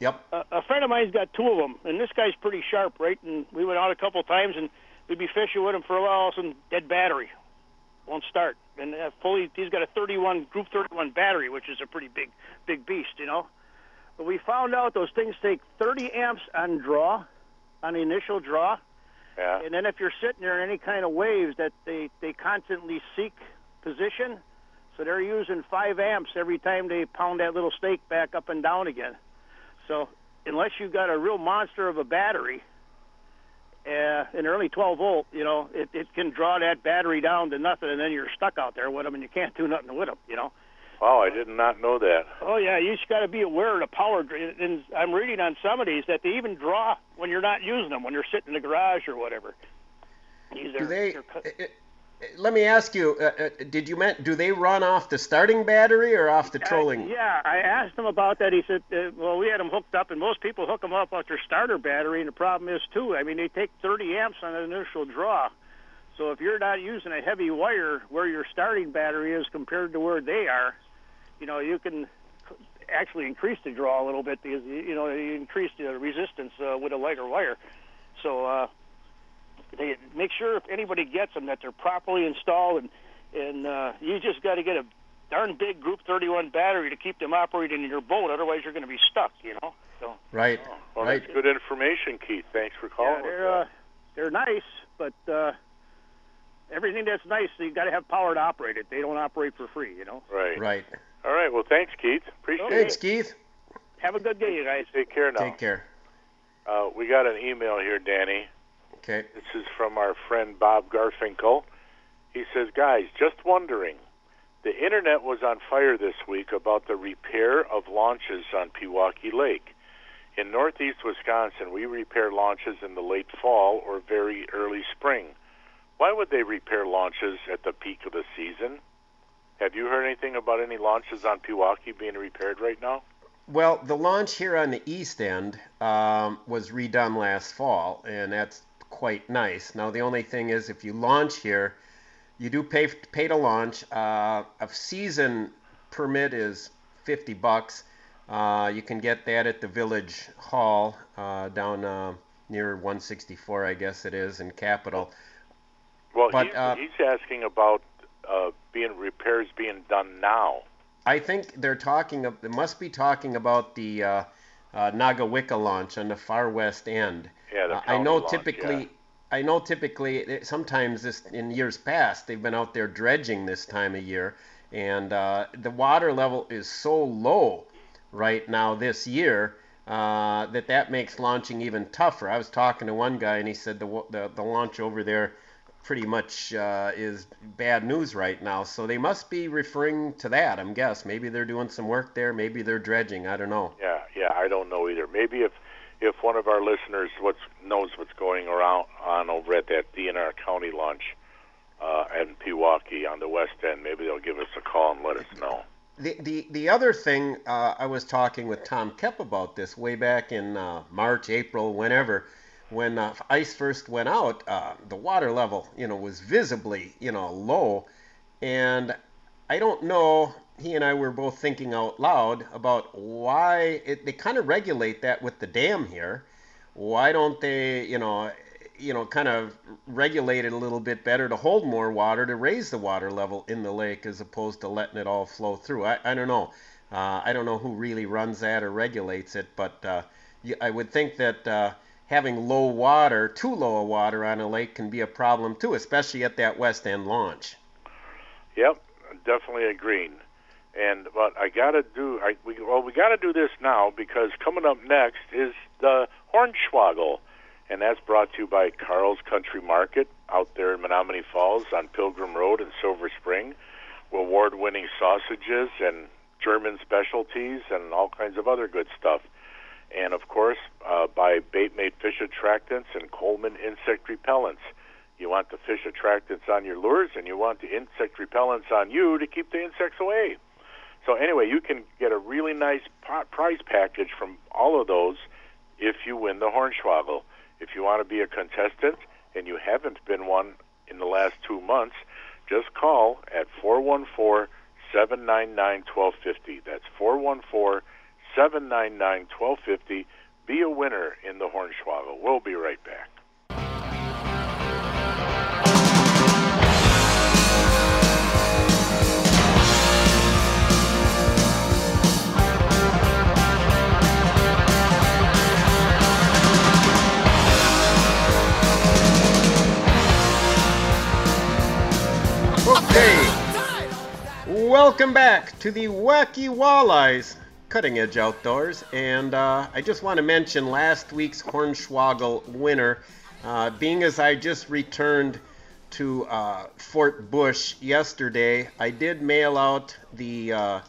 Yep. Uh, a friend of mine's got two of them, and this guy's pretty sharp, right? And we went out a couple times, and we'd be fishing with him for a while, all of a sudden, dead battery, won't start. And uh, fully, he's got a 31 Group 31 battery, which is a pretty big, big beast, you know. But we found out those things take 30 amps on draw, on the initial draw, Yeah. and then if you're sitting there in any kind of waves, that they they constantly seek position, so they're using five amps every time they pound that little snake back up and down again. So unless you've got a real monster of a battery, uh, an early 12 volt, you know, it, it can draw that battery down to nothing, and then you're stuck out there with them, and you can't do nothing with them, you know. Wow, I did not know that. Oh yeah, you just got to be aware of the power. dr- And I'm reading on some of these that they even draw when you're not using them, when you're sitting in the garage or whatever. These Do are, they? they're cu- uh, uh, Let me ask you. Uh, uh, did you meant? Do they run off the starting battery or off the trolling? Uh, yeah, I asked him about that. He said, uh, "Well, we had them hooked up, and most people hook them up with their starter battery. And the problem is too. I mean, they take 30 amps on an initial draw. So if you're not using a heavy wire where your starting battery is compared to where they are, you know, you can actually increase the draw a little bit because you you know you increase the resistance uh, with a lighter wire. So uh, they make sure if anybody gets them that they're properly installed, and and uh, you just got to get a darn big Group 31 battery to keep them operating in your boat. Otherwise, you're going to be stuck. You know. So Right. Well, right. that's good information, Keith. Thanks for calling. yeah, they're uh, they're nice, but uh, everything that's nice, you got to have power to operate it. They don't operate for free. You know. right. Right. All right. Well, thanks, Keith. Appreciate Thanks, it. Thanks, Keith. Have a good day, you guys. Take care now. Take care. Uh, we got an email here, Danny. Okay. This is from our friend Bob Garfinkel. He says, Guys, just wondering. The internet was on fire this week about the repair of launches on Pewaukee Lake. In northeast Wisconsin, we repair launches in the late fall or very early spring. Why would they repair launches at the peak of the season? Have you heard anything about any launches on Pewaukee being repaired right now? Well, the launch here on the east end um, was redone last fall, and that's quite nice. Now, the only thing is, if you launch here, you do pay pay to launch. Uh, a season permit is 50 bucks. Uh, you can get that at the village hall uh, down uh, near 164, I guess it is, in Capitol. Well, But, he's, uh, he's asking about uh, being repairs being done now. I think they're talking. of- They must be talking about the uh, uh, Nagawicka launch on the far west end. Yeah, the Uh, I know launch, typically. yeah. I know typically. Sometimes this in years past they've been out there dredging this time of year, and uh, the water level is so low right now this year uh, that that makes launching even tougher. I was talking to one guy and he said the the, the launch over there pretty much uh, is bad news right now. So they must be referring to that. I'm guess maybe they're doing some work there. Maybe they're dredging. I don't know. Yeah, yeah, I don't know either. Maybe if if one of our listeners what's knows what's going around on over at that DNR County launch uh, in Pewaukee on the west end, maybe they'll give us a call and let us know. The, the, the other thing uh, I was talking with Tom Kep about this way back in uh, March, April, whenever, when uh, ice first went out, uh, the water level, you know, was visibly, you know, low, and I don't know. He and I were both thinking out loud about why it, they kind of regulate that with the dam here. Why don't they, you know, you know, kind of regulate it a little bit better to hold more water to raise the water level in the lake as opposed to letting it all flow through. I, I don't know. Uh, I don't know who really runs that or regulates it, but uh, I would think that uh, having low water, too low a water on a lake can be a problem too, especially at that west end launch. Yep, definitely agreeing. And but I gotta do I we well we gotta do this now because coming up next is the Hornswoggle, and that's brought to you by Carl's Country Market out there in Menomonee Falls on Pilgrim Road in Silver Spring, award-winning sausages and German specialties and all kinds of other good stuff. And of course, uh, by Baitmate Fish Attractants and Coleman Insect Repellents. You want the fish attractants on your lures, and you want the insect repellents on you to keep the insects away. So anyway, you can get a really nice pri- prize package from all of those if you win the Hornswoggle. If you want to be a contestant and you haven't been one in the last two months, just call at 414 799 1250. That's 414 799 1250. Be a winner in the Hornswoggle. We'll be right back. Welcome back to the Wacky Walleyes Cutting Edge Outdoors. And uh, I just want to mention last week's Hornswoggle winner Uh, being as I just returned to uh, Fort Bush yesterday, I did mail out the uh,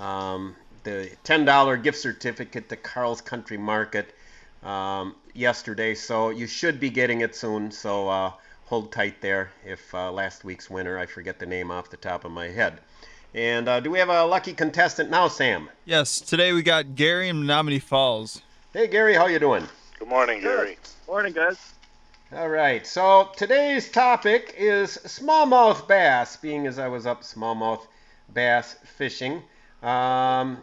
um, the $10 gift certificate to Carl's Country Market um, yesterday, so you should be getting it soon. So uh, hold tight there. If uh, last week's winner, I forget the name off the top of my head. And uh, do we have a lucky contestant now, Sam? Yes, today we got Gary in Menomonee Falls. Hey, Gary, how you doing? Good morning, Gary. Morning, guys. All right. So today's topic is smallmouth bass, being as I was up smallmouth bass fishing um,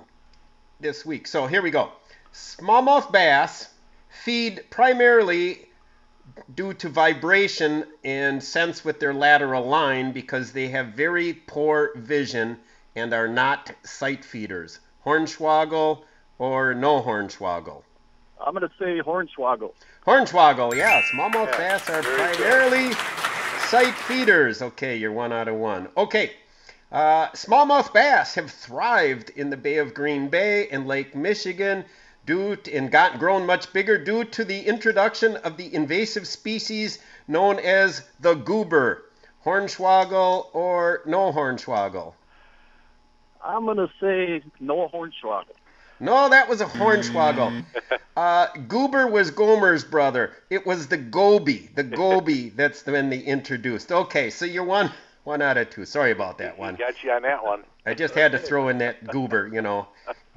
this week. So here we go. Smallmouth bass feed primarily due to vibration and sense with their lateral line because they have very poor vision and are not sight feeders. Hornswoggle or no hornswoggle? I'm going to say Hornswoggle. Hornswoggle, yes. Smallmouth bass are primarily sight feeders. Okay, you're one out of one. Okay. Uh, smallmouth bass have thrived in the Bay of Green Bay and Lake Michigan due to, and got grown much bigger due to the introduction of the invasive species known as the goober. Hornswoggle or no hornswoggle? I'm going to say no Hornswoggle. No, that was a hornswoggle. [laughs] Uh, Goober was Gomer's brother. It was the goby, the goby [laughs] that's when they introduced. Okay, so you're one one out of two. Sorry about that one. Got you on that one. I just had to throw in that goober, you know,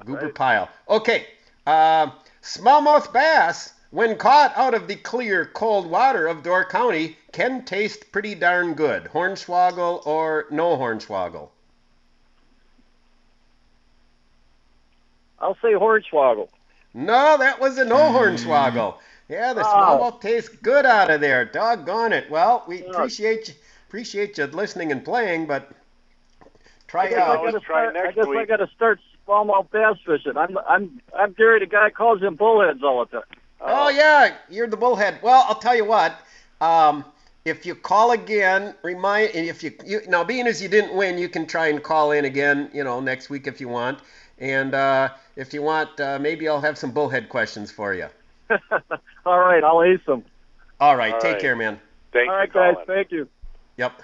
goober [laughs] pile. Okay, uh, smallmouth bass, when caught out of the clear, cold water of Door County, can taste pretty darn good. Hornswoggle or no hornswoggle? I'll say Hornswoggle. No, that was a no hornswoggle. Yeah, the smallmouth tastes good out of there. Doggone it. Well, we appreciate you, appreciate you listening and playing, but try I guess I out. gotta try start. I next guess I got to start smallmouth bass fishing. I'm I'm I'm Gary, the guy calls him bullheads all the time. Oh yeah, you're the bullhead. Well, I'll tell you what. Um, if you call again, remind. If you, you now being as you didn't win, you can try and call in again. You know, next week if you want. And uh, if you want, uh, maybe I'll have some bullhead questions for you. [laughs] all right, I'll ace them. All right, All take right. care, man. Thanks All right, for guys. calling. Thank you. Yep.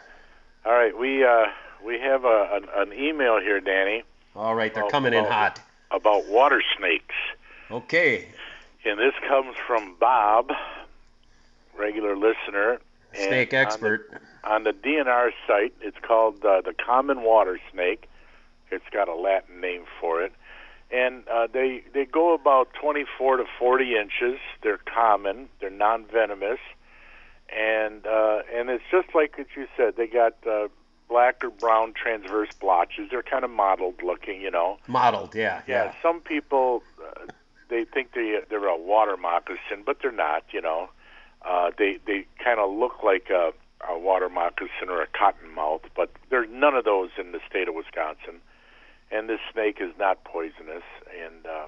All right, we uh, we have a, an, an email here, Danny, All right, they're Oh, coming in hot. about water snakes, Okay. and this comes from Bob, regular listener. and Snake on the- expert. on the DNR site. It's called uh, the common water snake. It's got a Latin name for it, and uh, they they go about 24 to 40 inches. They're common. They're non-venomous, and uh, and it's just like what you said. They got uh, black or brown transverse blotches. They're kind of mottled looking, you know. Mottled, yeah, Yeah, yeah. some people uh, they think they they're a water moccasin, but they're not. You know, uh, they they kind of look like a, a water moccasin or a cottonmouth, but there's none of those in the state of Wisconsin. And this snake is not poisonous, and uh,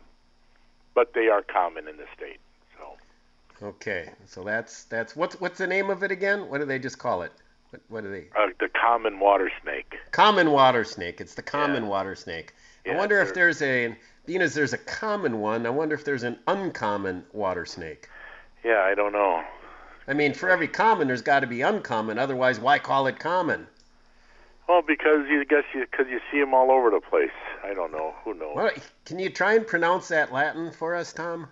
but they are common in the state. So Okay, so that's that's what's what's the name of it again? What do they just call it? What, what do they? uh, the common water snake. Common water snake. It's the common Yeah. water snake. I wonder if there's a being as there's a common one. I wonder if there's an uncommon water snake. Yeah, I don't know. I mean, for every common, there's got to be uncommon. Otherwise, why call it common? Well, because you guess you because you see them all over the place. I don't know. Who knows? Well, can you try and pronounce that Latin for us, Tom?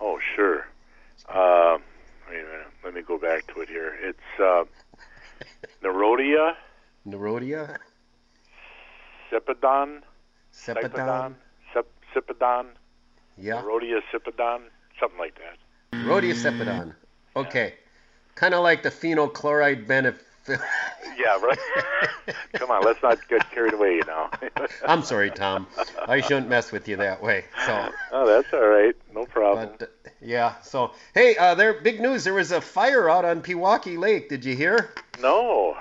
Oh, sure. Uh, wait a minute. Let me go back to it here. It's uh, Nerodia Nerodia, cipodon, Cepidon. Cipodon, Cip- Yeah, Nerodia cipodon, something like that. Nerodia Cepidon. Okay, kind of like the phenylchloride benefit. [laughs] Yeah, right. Come on, let's not get carried away, you know. [laughs] I'm sorry, Tom. I shouldn't mess with you that way. So. oh, that's all right. No problem. But uh, yeah, so hey, uh, there big news. There was a fire out on Pewaukee Lake. Did you hear? no.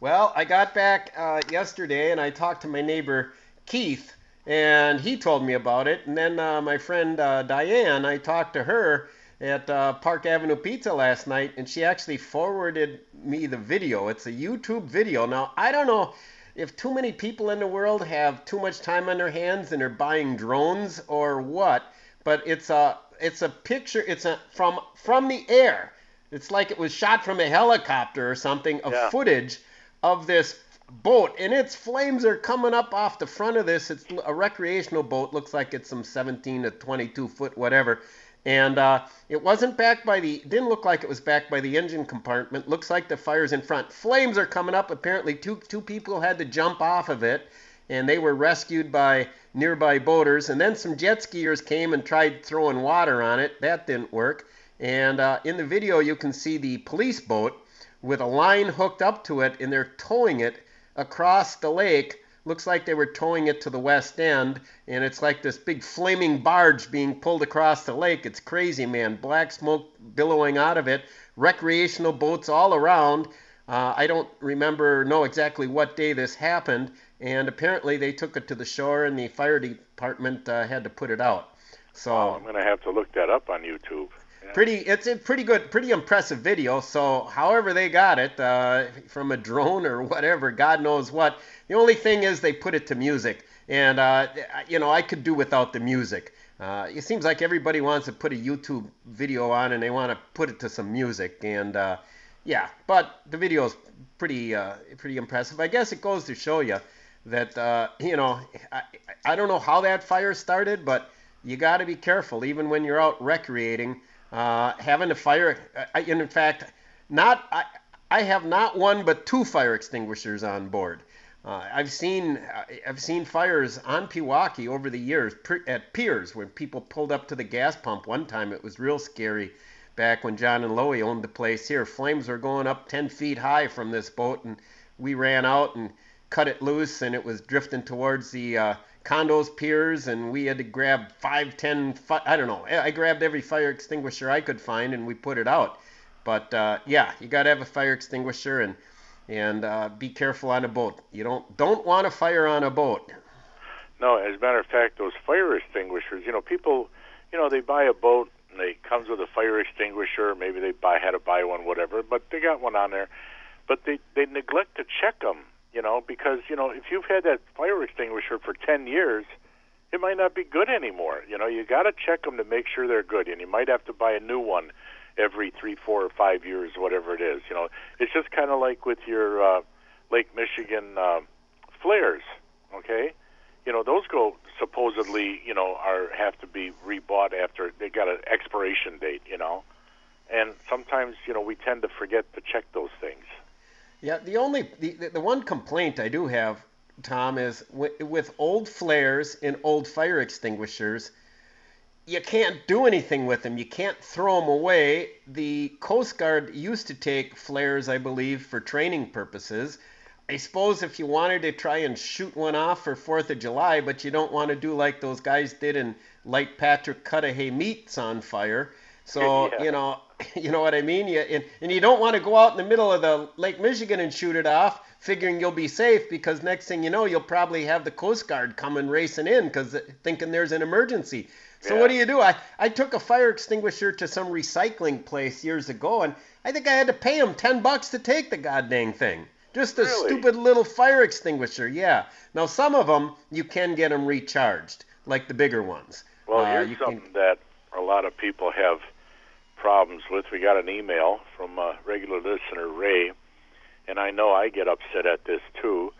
Well, I got back uh, yesterday and I talked to my neighbor Keith, and he told me about it. And then uh, my friend uh, Diane, I talked to her at uh, Park Avenue Pizza last night, and she actually forwarded me the video. It's a YouTube video. Now I don't know if too many people in the world have too much time on their hands and are buying drones or what, but it's a it's a picture. It's a from from the air. it's like it was shot from a helicopter or something of Yeah. footage of this boat and its flames are coming up off the front of this it's a recreational boat looks like it's some 17 to 22 foot whatever and uh, it wasn't backed by the didn't look like it was backed by the engine compartment. Looks like the fire's in front. Flames are coming up. Apparently two two people had to jump off of it and they were rescued by nearby boaters. And then some jet skiers came and tried throwing water on it. That didn't work. And uh, in the video you can see the police boat with a line hooked up to it and they're towing it across the lake. Looks like they were towing it to the west end, and it's like this big flaming barge being pulled across the lake. It's crazy, man. Black smoke billowing out of it. Recreational boats all around. Uh, I don't remember, know exactly what day this happened, and apparently they took it to the shore, and the fire department uh, had to put it out. So Oh, I'm going to have to look that up on YouTube. Yeah. pretty it's a pretty good pretty impressive video so however they got it uh, from a drone or [laughs] whatever god knows what the only thing is they put it to music. And uh, you know i could do without the music. Uh, it seems like everybody wants to put a youtube video on and they want to put it to some music. And uh, yeah but the video is pretty uh, pretty impressive. I guess it goes to show you that uh, you know I, I don't know how that fire started but you got to be careful. Even when you're out recreating uh, having a fire I, in fact not I, I have not one but two fire extinguishers on board uh, I've seen I've seen fires on Pewaukee over the years at piers when people pulled up to the gas pump. One time it was real scary back when John and Loey owned the place. Here flames were going up 10 feet high from this boat and we ran out and cut it loose and it was drifting towards the uh, condos piers and we had to grab five ten fi- i don't know. I grabbed every fire extinguisher i could find and we put it out. But uh, yeah you got to have a fire extinguisher and and uh, be careful on a boat you don't don't want a fire on a boat No, as a matter of fact, those fire extinguishers, you know, people, you know, they buy a boat and they comes with a fire extinguisher. Maybe they buy had to buy one, whatever, but they got one on there. But they they neglect to check them, you know, because you know if you've had that fire extinguisher for ten years, it might not be good anymore. You know, you got to check them to make sure they're good, and you might have to buy a new one every three, four, or five years, whatever it is. You know, it's just kind of like with your uh, Lake Michigan uh, flares. Okay, you know those go supposedly you know are have to be rebought after they got an expiration date. You know, and sometimes you know we tend to forget to check those things. Yeah, the only the, the- one complaint I do have, Tom, is with, with old flares and old fire extinguishers, you can't do anything with them. You can't throw them away. The Coast Guard used to take flares, I believe, for training purposes. I suppose if you wanted to try and shoot one off for Fourth of July, but you don't want to do like those guys did and light Patrick Cudahy meats on fire. So [laughs] Yeah. you know, [laughs] you know what I mean. You, and, and you don't want to go out in the middle of the Lake Michigan and shoot it off, figuring you'll be safe because next thing you know, you'll probably have the Coast Guard coming racing in because uh, thinking there's an emergency. So what do you do? I, I took a fire extinguisher to some recycling place years ago, and I think I had to pay them ten bucks to take the goddamn thing. Just a Really? stupid little fire extinguisher. Yeah. Now some of them you can get them recharged, like the bigger ones. Well, Uh, here's you can- something that a lot of people have problems with. We got an email from a regular listener, Ray, and I know I get upset at this too.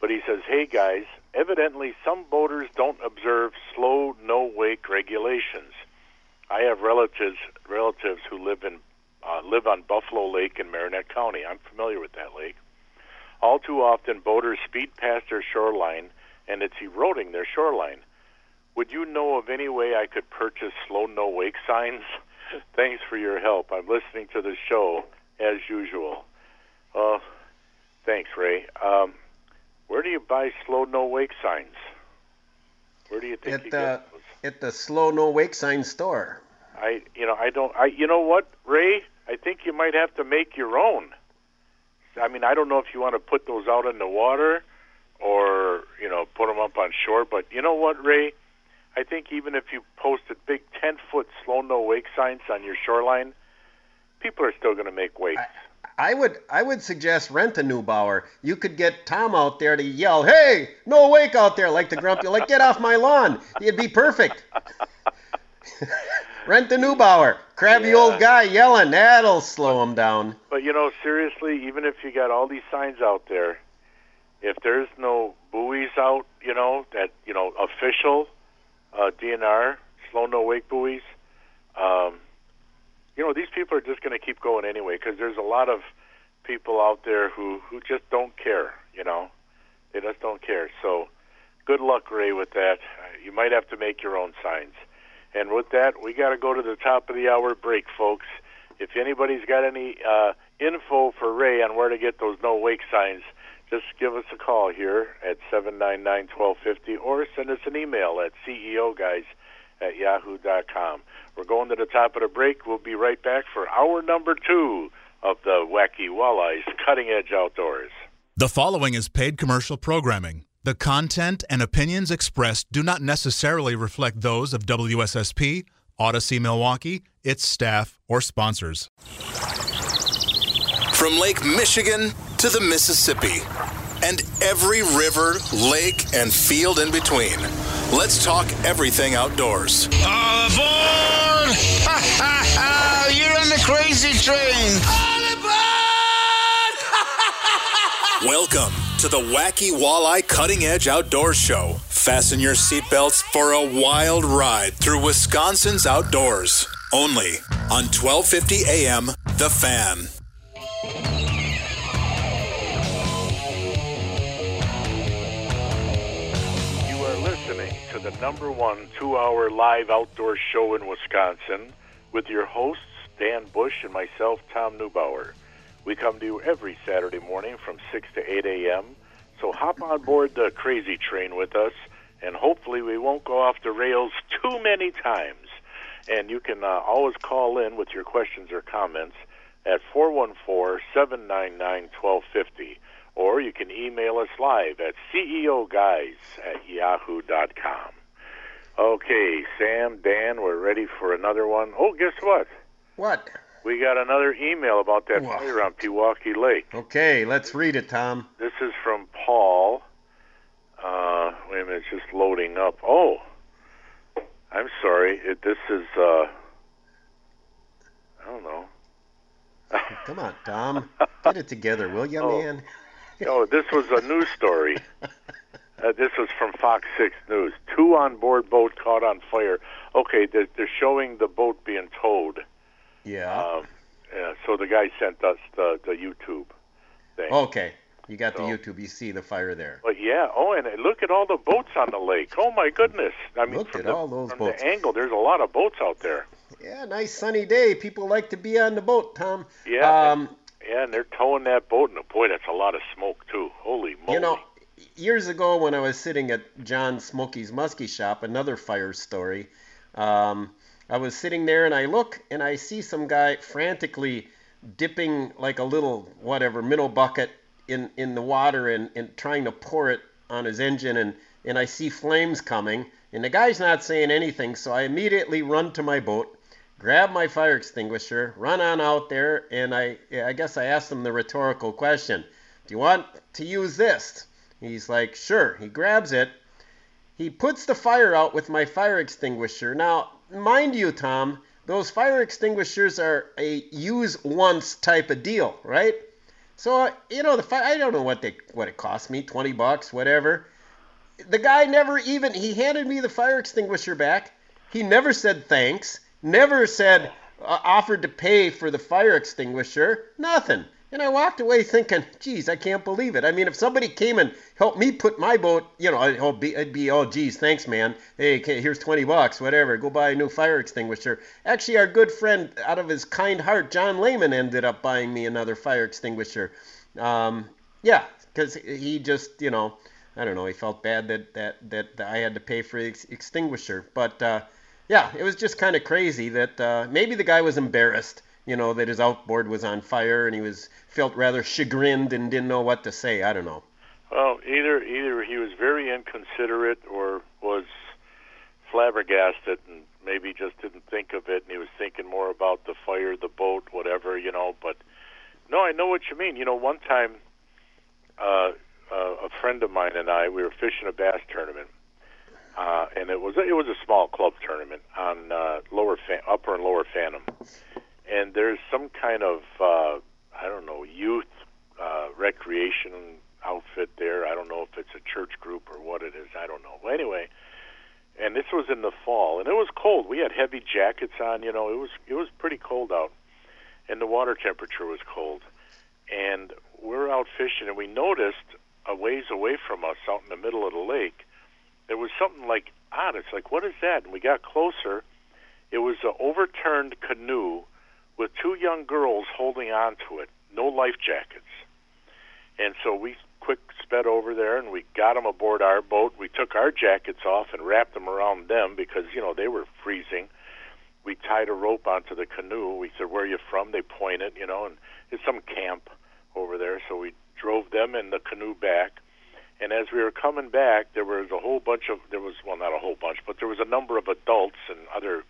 But he says, "Hey guys, evidently some boaters don't observe slow no wake regulations. I have relatives relatives who live in uh, live on Buffalo Lake in Marinette County. I'm familiar with that lake. All too often, boaters speed past their shoreline, and it's eroding their shoreline. Would you know of any way I could purchase slow no wake signs? [laughs] Thanks for your help. I'm listening to the show as usual. Uh, thanks, Ray. Um, where do you buy slow no wake signs? Where do you think you at get those? at the slow no wake sign store. I, you know, I don't. I, you know what, Ray? I think you might have to make your own. I mean, I don't know if you want to put those out in the water, or you know, put them up on shore. But you know what, Ray? I think even if you posted big ten foot slow no wake signs on your shoreline, people are still going to make wakes. I would I would suggest rent a Neubauer. You could get Tom out there to yell, "Hey, no wake out there!" like the grumpy, like get off my lawn. It'd be perfect. [laughs] Rent the Neubauer. Crabby Yeah. old guy yelling. That'll slow him down. But you know, seriously, even if you got all these signs out there, if there's no buoys out, you know that you know official uh, DNR slow no wake buoys, um, you know these people are just going to keep going anyway because there's a lot of people out there who who just don't care. You know, they just don't care. So, good luck, Ray, with that. You might have to make your own signs. And with that, we got to go to the top of the hour break, folks. If anybody's got any uh, info for Ray on where to get those no wake signs, just give us a call here at 799-1250 or send us an email at ceoguys at yahoo.com. We're going to the top of the break. We'll be right back for hour number two of the Wacky Walleyes Cutting Edge Outdoors. The following is paid commercial programming. The content and opinions expressed do not necessarily reflect those of WSSP, Audacy Milwaukee, its staff, or sponsors. From Lake Michigan to the Mississippi and every river, lake, and field in between. Let's talk everything outdoors. All aboard! Ha ha ha! You're on the crazy train! All aboard! [laughs] Welcome to the Wacky Walleye Cutting Edge Outdoors Show. Fasten your seatbelts for a wild ride through Wisconsin's outdoors. Only on 1250 AM The Fan. Number one two hour live outdoor show in Wisconsin with your hosts, Dan Bush and myself, Tom Neubauer. We come to you every Saturday morning from 6 to 8 a.m. So hop on board the crazy train with us, and hopefully we won't go off the rails [laughs] too many times. And you can uh, always call in with your questions or comments at 414 799 1250 or you can email us live at ceoguys at yahoo.com. Okay, Sam, Dan, we're ready for another one. Oh, guess what? What? We got another email about that Wow. fire on Pewaukee Lake. Okay, let's read it, Tom. This is from Paul. Uh, wait a minute, it's just loading up. Oh, I'm sorry. It, this is, uh, I don't know. [laughs] Come on, Tom. Get it together, will you, Oh. man? Oh, this was a news story. [laughs] Uh, this was from Fox 6 News. Two on board boat caught on fire. Okay, they're, they're showing the boat being towed. Yeah. Um, yeah, so the guy sent us the, the YouTube thing. Okay. You got the YouTube. You see the fire there. But yeah, oh, and look at all the boats on the lake. Oh my goodness! I mean, Look from at the, all those from boats. the angle, there's a lot of boats out there. Yeah, nice sunny day. People like to be on the boat, Tom. Yeah, Um, Yeah, and they're towing that boat, and boy, that's a lot of smoke too. Holy moly! You know, years ago when I was sitting at John Smokey's Muskie shop, another fire story, um, I was sitting there and I look and I see some guy frantically dipping like a little whatever minnow bucket in, in the water and, and trying to pour it on his engine and, and I see flames coming and the guy's not saying anything so I immediately run to my boat grab my fire extinguisher, run on out there, and I, I guess I asked him the rhetorical question, "Do you want to use this?" He's like, "Sure." He grabs it. He puts the fire out with my fire extinguisher. Now, mind you, Tom, those fire extinguishers are a use once type of deal, right? So, you know, the fi- I don't know what they what it cost me, 20 bucks, whatever. The guy never even he handed me the fire extinguisher back. He never said thanks. Never said uh, offered to pay for the fire extinguisher. Nothing. And I walked away thinking, geez, I can't believe it. I mean, if somebody came and helped me put my boat, you know, I'd be, I'd be oh, geez, thanks, man. Hey, here's 20 bucks, whatever. Go buy a new fire extinguisher. Actually, our good friend, out of his kind heart, John Lehman, ended up buying me another fire extinguisher. Um, yeah, because he just, you know, I don't know, he felt bad that, that, that I had to pay for the ex- extinguisher. But, uh, yeah, it was just kind of crazy that uh, maybe the guy was embarrassed, you know, that his outboard was on fire and he was felt rather chagrined and didn't know what to say. I don't know. Well, either either he was very inconsiderate or was flabbergasted and maybe just didn't think of it and he was thinking more about the fire, the boat, whatever, you know. But no, I know what you mean. You know, one time uh, uh, a friend of mine and I we were fishing a bass tournament uh, and it was it was a small club tournament on uh, lower Fa- upper and lower Phantom, and there's some kind of uh, I don't know youth uh, recreation outfit there. I don't know if it's a church group or what it is. I don't know. Well, anyway, and this was in the fall, and it was cold. We had heavy jackets on. You know, it was it was pretty cold out, and the water temperature was cold. And we're out fishing, and we noticed a ways away from us, out in the middle of the lake, there was something like odd. It's like, what is that? And we got closer. It was an overturned canoe with two young girls holding on to it, no life jackets. And so we quick sped over there and we got them aboard our boat. We took our jackets off and wrapped them around them because, you know, they were freezing. We tied a rope onto the canoe. We said, Where are you from? They pointed, you know, and it's some camp over there. So we drove them in the canoe back. And as we were coming back, there was a whole bunch of there was well not a whole bunch, but there was a number of adults and other,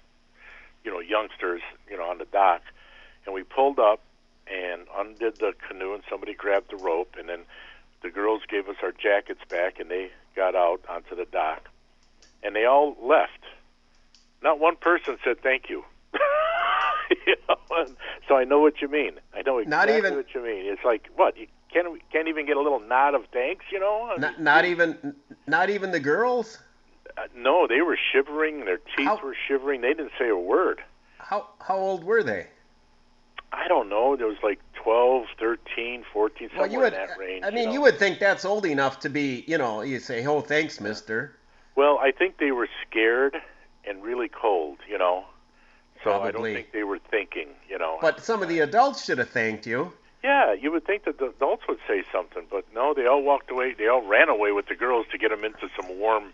you know, youngsters, you know, on the dock. And we pulled up and undid the canoe, and somebody grabbed the rope, and then the girls gave us our jackets back, and they got out onto the dock, and they all left. Not one person said thank you. [laughs] you know, so I know what you mean. I know exactly Not even- what you mean. It's like what you can't can't even get a little nod of thanks, you know? I Not, mean, not even not even the girls. uh, no, they were shivering. Their teeth How- were shivering. They didn't say a word. How how old were they? I don't know. There was like 12, 13, 14, somewhere Well, you would. in that range. I mean, know? you would think that's old enough to be. You know, you say, "Oh, thanks, Mister." Well, I think they were scared and really cold, you know. So I don't think they were thinking, you know. But some of the adults should have thanked you. yeah, you would think that the adults would say something, but no, they all walked away. They all ran away with the girls to get them into some warm,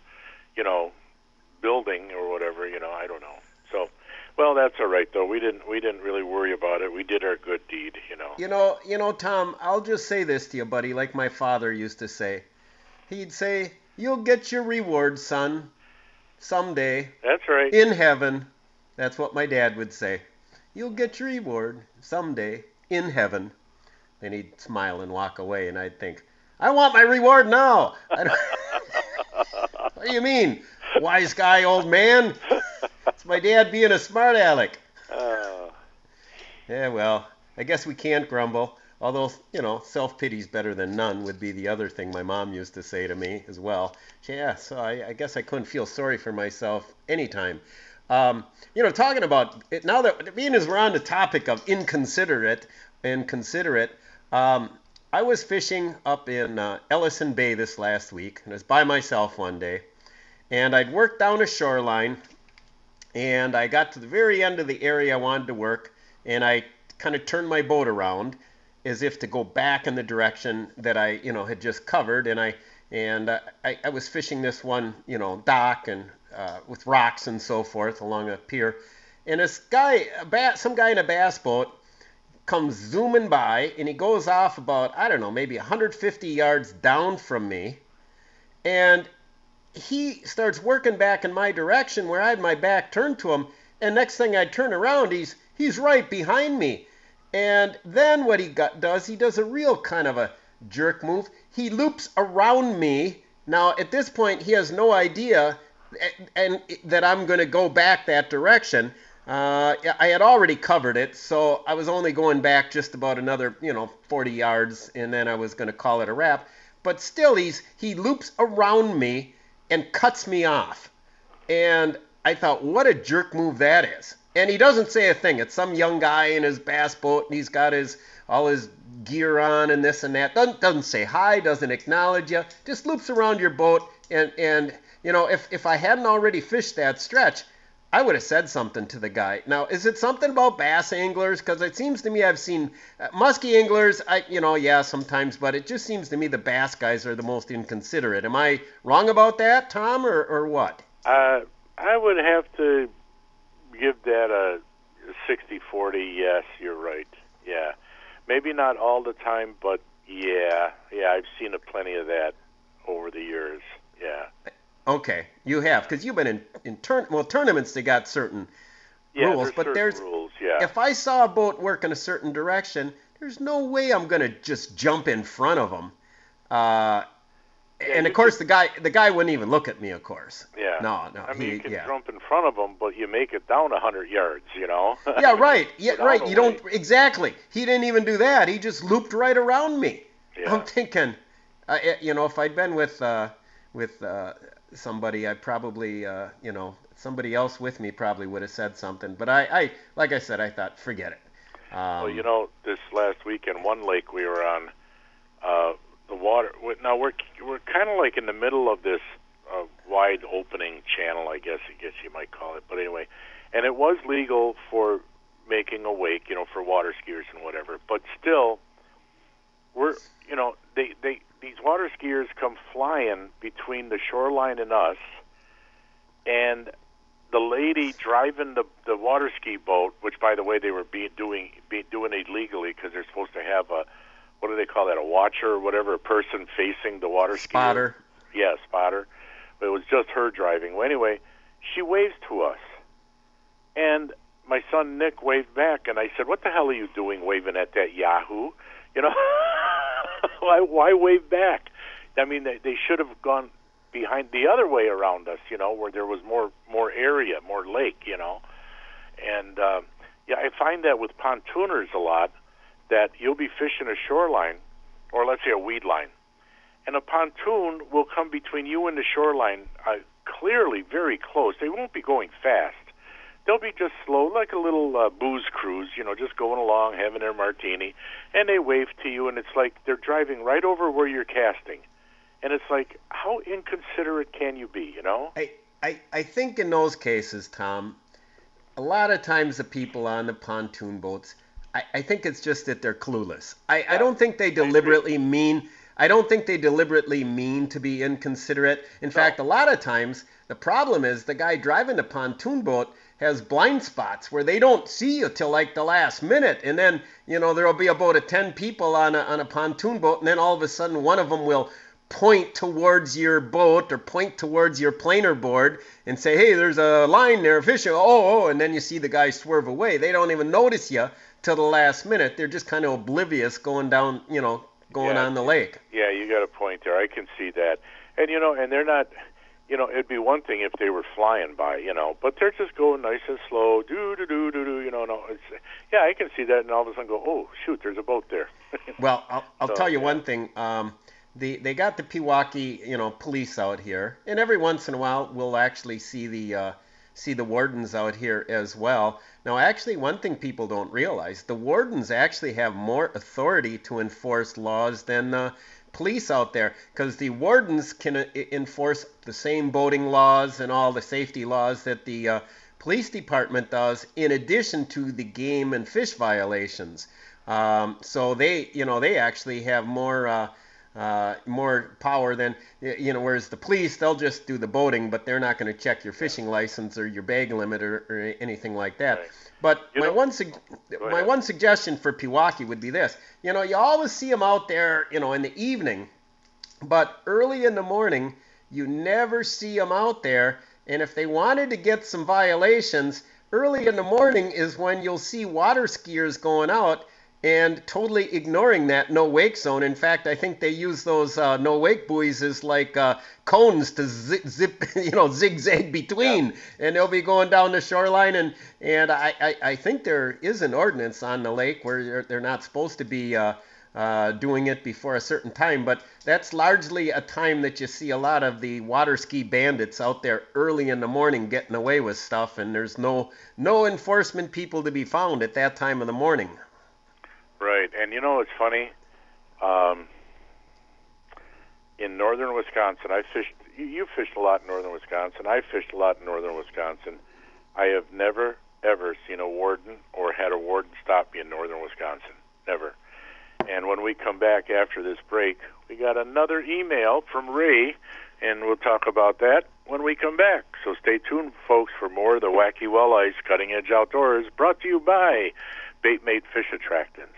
you know, building or whatever, you know. I don't know. So, well, that's all right though. We didn't we didn't really worry about it. We did our good deed, you know. You know, you know, Tom. I'll just say this to you, buddy. Like my father used to say, he'd say, "You'll get your reward, son, someday That's right. in heaven." That's what my dad would say. You'll get your reward someday in heaven. Then he'd smile and walk away, and I'd think, I want my reward now. [laughs] [laughs] What do you mean, wise guy, old man? It's my dad being a smart aleck. Uh, Yeah, well, I guess we can't grumble. Although, you know, self pity's better than none would be the other thing my mom used to say to me as well. Yeah, so I, I guess I couldn't feel sorry for myself anytime. Um, you know, talking about it, now that being as we're on the topic of inconsiderate and considerate, um, I was fishing up in uh, Ellison Bay this last week, and I was by myself one day, and I'd worked down a shoreline, and I got to the very end of the area I wanted to work, and I kind of turned my boat around as if to go back in the direction that I, you know, had just covered, and I and I, I was fishing this one, you know, dock and uh, with rocks and so forth along a pier, and this guy, a bass, some guy in a bass boat, comes zooming by, and he goes off about I don't know, maybe 150 yards down from me, and he starts working back in my direction where I had my back turned to him, and next thing I turn around, he's he's right behind me. And then what he got, does, he does a real kind of a jerk move. He loops around me. Now at this point, he has no idea and, and that I'm going to go back that direction. Uh, I had already covered it, so I was only going back just about another, you know, 40 yards, and then I was going to call it a wrap. But still, he's he loops around me and cuts me off. And I thought, what a jerk move that is. And he doesn't say a thing. It's some young guy in his bass boat, and he's got his all his gear on and this and that. Doesn't doesn't say hi, doesn't acknowledge you. Just loops around your boat. And and you know, if if I hadn't already fished that stretch, I would have said something to the guy. Now, is it something about bass anglers? Because it seems to me I've seen uh, musky anglers. I, you know, yeah, sometimes, but it just seems to me the bass guys are the most inconsiderate. Am I wrong about that, Tom, or or what? Uh, I would have to give that a 60-40. Yes, you're right. Yeah, maybe not all the time, but yeah, yeah, I've seen a plenty of that over the years. Yeah. Okay, you have because you've been in in turn well tournaments. They got certain Yeah, rules, there's but certain there's rules. Yeah. if I saw a boat work in a certain direction, there's no way I'm gonna just jump in front of them. Uh, and of course the guy the guy wouldn't even look at me. Of course. Yeah. No, no. I mean, he, you can yeah. jump in front of him, but you make it down a hundred yards. You know. [laughs] yeah, right. Yeah, right. You don't exactly. He didn't even do that. He just looped right around me. Yeah. I'm thinking, uh, eh, you know, if I'd been with uh, with uh, somebody, I probably, uh, you know, somebody else with me probably would have said something. But I, I, like I said, I thought, forget it. Um, Well, you know, this last weekend, one lake we were on, uh, the water. Now we're we're kind of like in the middle of this uh, wide opening channel, I guess. I guess you might call it. But anyway, and it was legal for making a wake, you know, for water skiers and whatever. But still, we're you know they they these water skiers come flying between the shoreline and us, and the lady driving the the water ski boat, which by the way they were be doing be doing it legally because they're supposed to have a what do they call that a watcher or whatever a person facing the water skier. spotter. Yeah, spotter. But it was just her driving. Well, anyway, she waves to us, and my son Nick waved back, and I said, "What the hell are you doing waving at that Yahoo? You know, [laughs] [laughs] why why wave back? I mean, they they should have gone behind the other way around us, you know, where there was more more area, more lake, you know. And uh, yeah, I find that with pontooners a lot that you'll be fishing a shoreline, or let's say a weed line, and a pontoon will come between you and the shoreline, uh, clearly very close. They won't be going fast. They'll be just slow, like a little uh, booze cruise, you know, just going along, having their martini, and they wave to you, and it's like they're driving right over where you're casting. And it's like, how inconsiderate can you be, you know? I, I, I think in those cases, Tom, a lot of times the people on the pontoon boats, I, I think it's just that they're clueless. I, I don't think they deliberately mean. I don't think they deliberately mean to be inconsiderate. In fact, a lot of times the problem is the guy driving the pontoon boat has blind spots where they don't see you till like the last minute, and then you know there'll be about a ten people on a on a pontoon boat, and then all of a sudden one of them will point towards your boat or point towards your planer board and say, "Hey, there's a line there fishing." Oh, oh, and then you see the guy swerve away. They don't even notice you till the last minute. They're just kind of oblivious going down, you know, going Yeah. on the lake. Yeah, you got a point there. I can see that. And you know, and they're not you know, it'd be one thing if they were flying by, you know, but they're just going nice and slow, do do do do do, you know. No, it's yeah, I can see that, and all of a sudden go, oh shoot, there's a boat there. [laughs] Well, I'll, I'll So, tell you yeah. one thing. Um, the they got the Pewaukee, you know, police out here, and every once in a while we'll actually see the uh, see the wardens out here as well. Now, actually, one thing people don't realize: the wardens actually have more authority to enforce laws than the police out there, because the wardens can uh, enforce the same boating laws and all the safety laws that the uh, police department does, in addition to the game and fish violations. Um, so they, you know, they actually have more uh, uh, more power than you know. Whereas the police, they'll just do the boating, but they're not going to check your fishing license or your bag limit or, or anything like that. Right. But You my know- one Go my one suggestion for Pewaukee would be this: you know, you always see them out there, you know, in the evening, but early in the morning, you never see them out there. And if they wanted to get some violations, early in the morning is when you'll see water skiers going out and totally ignoring that no wake zone. In fact, I think they use those uh, no wake buoys as like uh, cones to zip, zip, [laughs] you know, zigzag between, and they'll be going down the shoreline. And and I, I, I think there is an ordinance on the lake where they're, they're not supposed to be. Uh, uh, doing it before a certain time, but that's largely a time that you see a lot of the water ski bandits out there early in the morning getting away with stuff, and there's no no enforcement people to be found at that time of the morning. Right, and you know it's funny. Um, in northern Wisconsin, I fished. You, fished a lot in northern Wisconsin. I fished a lot in northern Wisconsin. I have never ever seen a warden or had a warden stop me in northern Wisconsin. Never. And when we come back after this break, we got another email from Ray, and we'll talk about that when we come back. So stay tuned, folks, for more of the Wacky Walleyes Cutting Edge Outdoors, brought to you by baitmate fish attractants.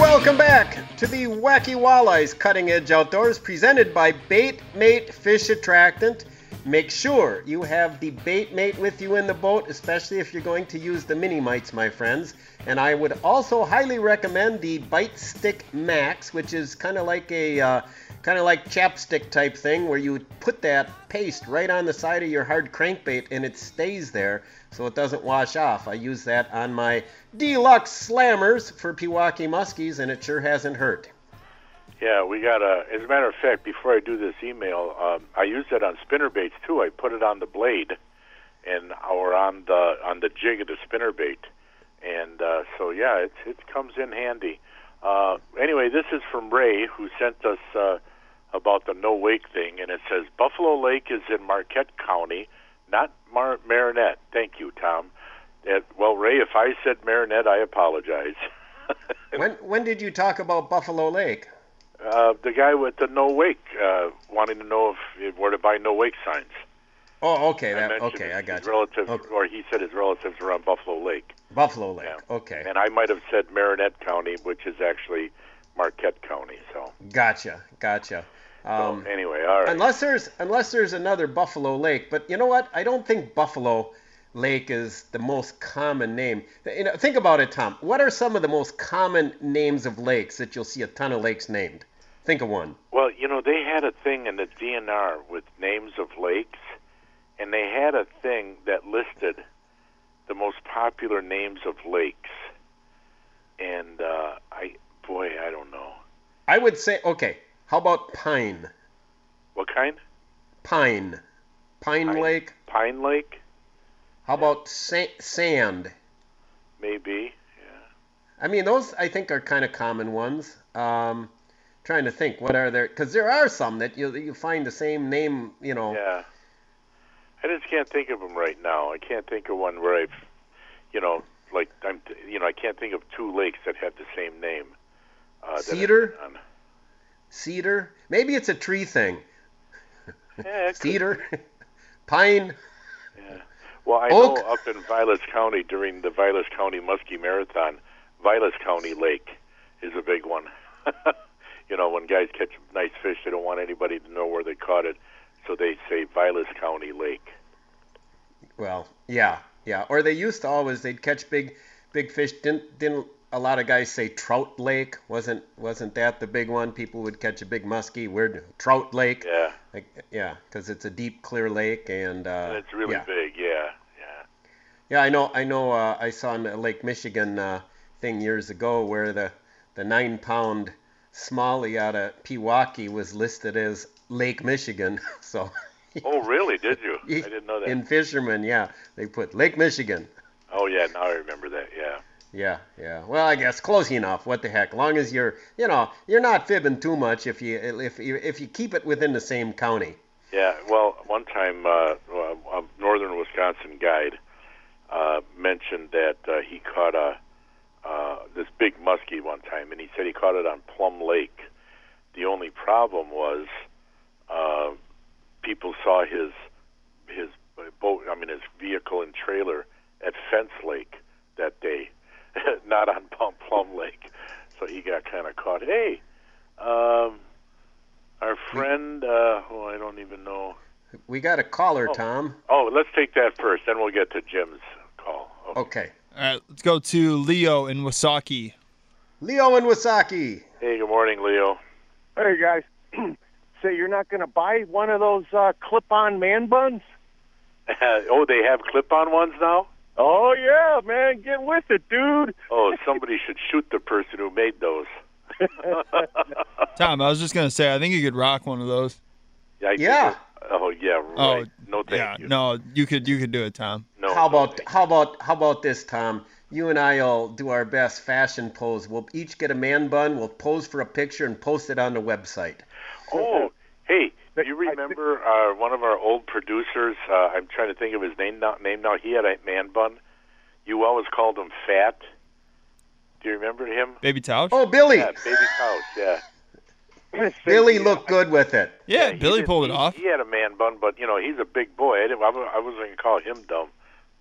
Welcome back to the Wacky Walleyes Cutting Edge Outdoors presented by Bait Mate Fish Attractant. Make sure you have the bait mate with you in the boat, especially if you're going to use the mini mites, my friends. And I would also highly recommend the Bite Stick Max, which is kind of like a uh, kind of like chapstick type thing where you put that paste right on the side of your hard crankbait and it stays there so it doesn't wash off. I use that on my deluxe slammers for Pewaukee muskies and it sure hasn't hurt. Yeah, we got a. As a matter of fact, before I do this email, um, I use that on spinner baits too. I put it on the blade, and or on the on the jig of the spinner bait, and uh, so yeah, it it comes in handy. Uh, anyway, this is from Ray, who sent us uh, about the no wake thing, and it says Buffalo Lake is in Marquette County, not Mar- Marinette. Thank you, Tom. Well, Ray, if I said Marinette, I apologize. [laughs] when when did you talk about Buffalo Lake? Uh, the guy with the no wake, uh, wanting to know if where to buy no wake signs. Oh, okay, that, okay, I his got you. relatives, Okay. or he said his relatives are on Buffalo Lake. Buffalo Lake. Yeah. Okay, And I might have said Marinette County, which is actually Marquette County. So, gotcha, gotcha. Um, so anyway, all right. Unless there's unless there's another Buffalo Lake, but you know what? I don't think Buffalo Lake is the most common name. You know, think about it, Tom. What are some of the most common names of lakes that you'll see a ton of lakes named? Think of one. Well, you know, they had a thing in the DNR with names of lakes, and they had a thing that listed the most popular names of lakes. And uh, I, boy, I don't know I would say, okay, how about Pine? what kind. Pine. Pine, Pine. Lake. Pine Lake, How about sa- Sand? maybe. Yeah. I mean, those I think are kind of common ones. Um, trying to think, what are there? Because there are some that you you find the same name, you know. Yeah. I just can't think of them right now. I can't think of one where I've, you know, like I'm, you know, I can't think of two lakes that have the same name. Uh, Cedar? Cedar. Maybe it's a tree thing. Yeah, could- Cedar. [laughs] Pine. Yeah. Well, I Oak? know up in Vilas County during the Vilas County Muskie Marathon, Vilas County Lake is a big one. [laughs] you know, when guys catch nice fish, they don't want anybody to know where they caught it, so they say Vilas County Lake. Well, yeah, yeah. Or they used to always they'd catch big, big fish. Didn't didn't a lot of guys say Trout Lake? Wasn't wasn't that the big one? People would catch a big muskie. Weird Trout Lake. Yeah, Like, yeah, because it's a deep, clear lake, and uh, and it's really yeah. big. Yeah, yeah. Yeah, I know. I know. Uh, I saw in Lake Michigan uh, thing years ago where the the nine pound smallie out of Pewaukee was listed as Lake Michigan. [laughs] So Oh, really? Did you? [laughs] I didn't know that. in fishermen, yeah, they put Lake Michigan. oh, yeah. Now I remember that. Yeah. Yeah, yeah. Well, I guess close enough. What the heck? Long as you're, you know, you're not fibbing too much if you if you if you keep it within the same county. Yeah, well, one time uh, a northern Wisconsin guide uh, mentioned that uh, he caught a uh, this big muskie one time, and he said he caught it on Plum Lake. The only problem was uh, people saw his his boat, I mean his vehicle and trailer at Fence Lake that day, [laughs] not on Plum, Plum Lake. So he got kind of caught. Hey, um, our friend, uh, oh, I don't even know. We got a caller, Tom. Oh, let's take that first, then we'll get to Jim's call. Okay. Okay. All right, let's go to Leo in Wasaki. Leo and Wasaki. Hey, good morning, Leo. Hey guys, [clears throat] say you're not going to buy one of those uh, clip-on man buns? [laughs] oh, they have clip-on ones now. Oh yeah, man, get with it, dude. Oh, somebody should shoot the person who made those. [laughs] Tom, I was just gonna say, I think you could rock one of those. Yeah. I Yeah. Oh, yeah. Oh, no, thank yeah, you. no, you could, you could do it, Tom. No. How no, about thank how about how about this, Tom? You and I'll do our best fashion pose. We'll each get a man bun. We'll pose for a picture and post it on the website. Oh, hey, do you remember uh, one of our old producers? Uh, I'm trying to think of his name now. Name now. He had a man bun. You always called him Fat. Do you remember him? Baby Touch. Oh, Billy. Yeah, Baby House. Yeah. [laughs] Billy looked good with it. yeah, he Billy did- pulled it he- off. He had a man bun, but you know he's a big boy. I, didn't, I wasn't going to call him dumb.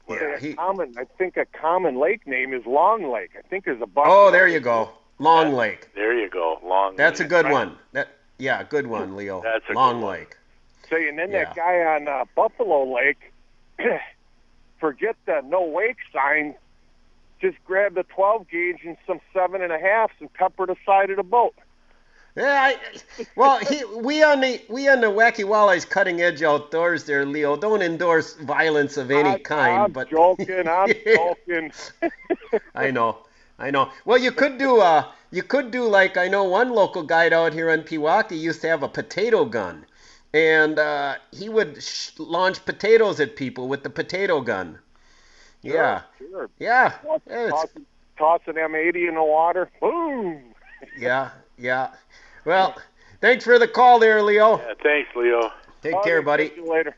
Yeah, he, common, I think a common lake name is Long Lake. I think there's a bunch. oh, there you go. Long Lake. There you go. Long. That's a Lake. good one. That yeah, good one, Leo. That's a Long. Lake. Say, and then Yeah. that guy on uh, Buffalo Lake, [clears throat] forget the no wake sign. Just grabbed the 12 gauge and some seven and a halfs and pepper the side of the boat. Yeah, I, well, he, we on the we on the Wacky Walleyes cutting edge outdoors there, Leo. Don't endorse violence of any I- kind, I'm but joking. I'm [laughs] joking. I know, I know. Well, you could do uh, you could do like I know one local guide out here in Pewaukee used to have a potato gun, and uh, he would sh- launch potatoes at people with the potato gun. Yeah, Sure. yeah, Toss, yeah, toss, toss an M80 in the water. Boom. yeah, yeah. [laughs] Well, thanks for the call there, Leo. Yeah, thanks, Leo. Take care, buddy. See you later.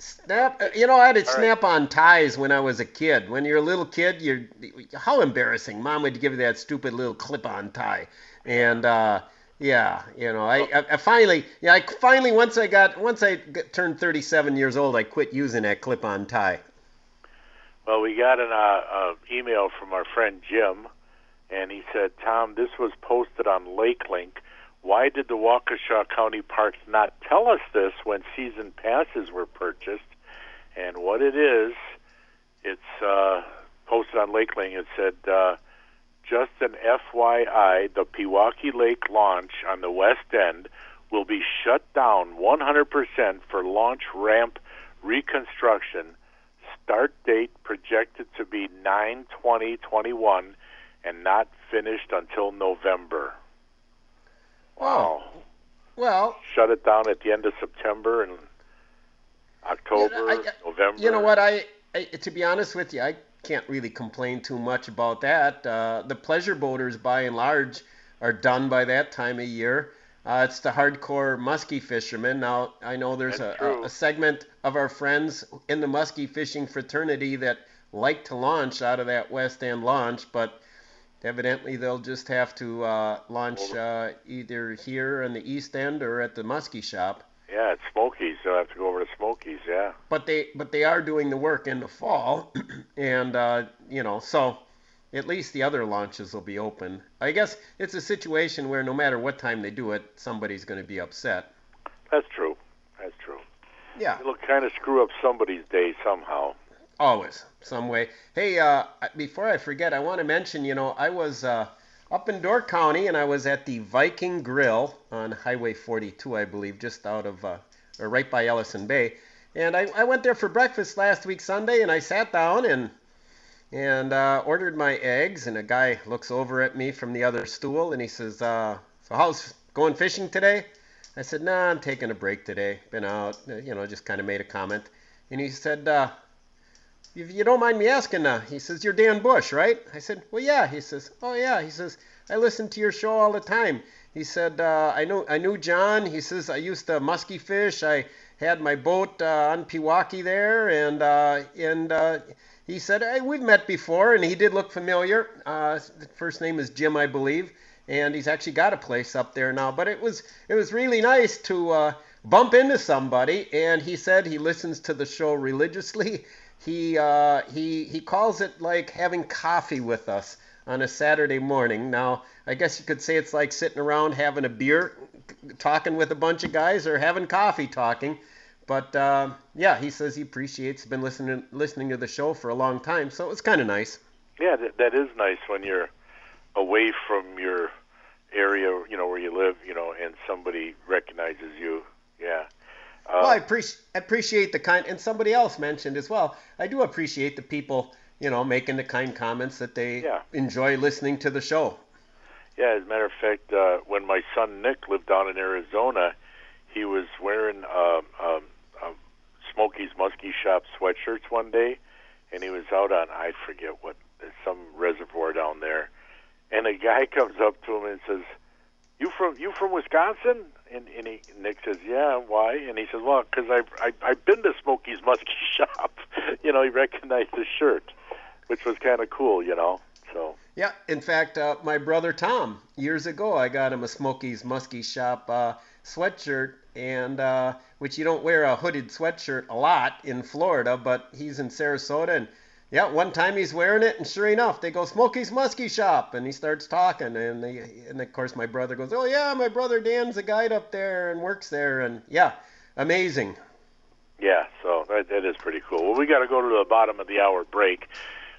Snap. uh, You know, I had right. snap-on ties when I was a kid. When you're a little kid, you're how embarrassing. Mom would give you that stupid little clip-on tie, and uh, yeah, you know, I, I, I finally, yeah, I finally once I got once I got, turned 37 years old, I quit using that clip-on tie. Well, we got an uh, uh, email from our friend Jim, and he said, "Tom, this was posted on Lake Link. Why did the Waukesha County Parks not tell us this when season passes were purchased?" And what it is, it's uh, posted on Lake Link. It said, uh, "Just an FYI, the Pewaukee Lake launch on the west end will be shut down 100% for launch ramp reconstruction." start date projected to be 9/20/21 and not finished until November. Wow. Well, Shut it down at the end of September and October, Yeah, I- November. you know what? I, I to be honest with you, I can't really complain too much about that. Uh, the pleasure boaters, by and large, are done by that time of year. Uh, it's the hardcore muskie fishermen. Now, I know there's a, a, a segment of our friends in the muskie fishing fraternity that like to launch out of that West End launch, but evidently they'll just have to uh, launch uh, either here in the East End or at the muskie shop. Yeah, it's Smokey's. They'll have to go over to Smokey's, yeah. but they but they are doing the work in the fall, [clears throat] and uh, you know so at least the other launches will be open. I guess it's a situation where no matter what time they do it, somebody's going to be upset. That's true. That's true. Yeah, It'll kind of screw up somebody's day somehow. always some way. Hey, uh, before I forget, I want to mention you know I was uh, up in Door County and I was at the Viking Grill on Highway 42, I believe, just out of uh, or right by Ellison Bay. And I, I went there for breakfast last week Sunday, and I sat down and and uh, ordered my eggs. And a guy looks over at me from the other stool, and he says, uh, "So how's going fishing today?" I said, "Nah, I'm taking a break today. Been out, you know, just kind of made a comment." And he said, uh, "If you don't mind me asking, now, he says, you're Dan Bush, right?" I said, "Well, yeah." He says, "Oh yeah." He says, "I listen to your show all the time." He said, uh, "I know, I knew John." He says, "I used to musky fish. I had my boat uh, on Pewaukee there, and uh, and uh, he said, hey, we've met before, and he did look familiar. Uh, first name is Jim, I believe, and he's actually got a place up there now. But it was it was really nice to uh, bump into somebody, and he said he listens to the show religiously. He uh, he he calls it like having coffee with us on a Saturday morning. Now, I guess you could say it's like sitting around having a beer, talking with a bunch of guys, or having coffee talking. But uh, yeah, he says he appreciates been listening listening to the show for a long time, so it was kind of nice. Yeah, that, that is nice when you're away from your area, you know, where you live, you know, and somebody recognizes you. Yeah. Uh, well, I appreciate appreciate the kind, and somebody else mentioned as well. I do appreciate the people, you know, making the kind comments that they Yeah. enjoy listening to the show. Yeah, as a matter of fact, uh, when my son Nick lived down in Arizona, he was wearing um, um, um, Smokey's Muskie Shop sweatshirts one day, and he was out on I forget what some reservoir down there, and a guy [laughs] comes up to him and says, "You from you from Wisconsin?" And, and he, Nick says, "Yeah, why?" And he says, "Well, because I've I, I've been to Smokey's Muskie [laughs] Shop." [laughs] you know, he recognized the shirt, which was kind of cool, you know. So Yeah, in fact, uh, my brother Tom, years ago, I got him a Smokey's Muskie Shop uh, sweatshirt, and uh, which you don't wear a hooded sweatshirt a lot in Florida, but he's in Sarasota, and Yeah, one time he's wearing it, and sure enough, they go Smokey's Muskie Shop, and he starts talking, and they, and of course my brother goes, oh yeah, my brother Dan's a guide up there and works there, and yeah, amazing. Yeah, so that, that is pretty cool. Well, we got to go to the bottom of the hour break,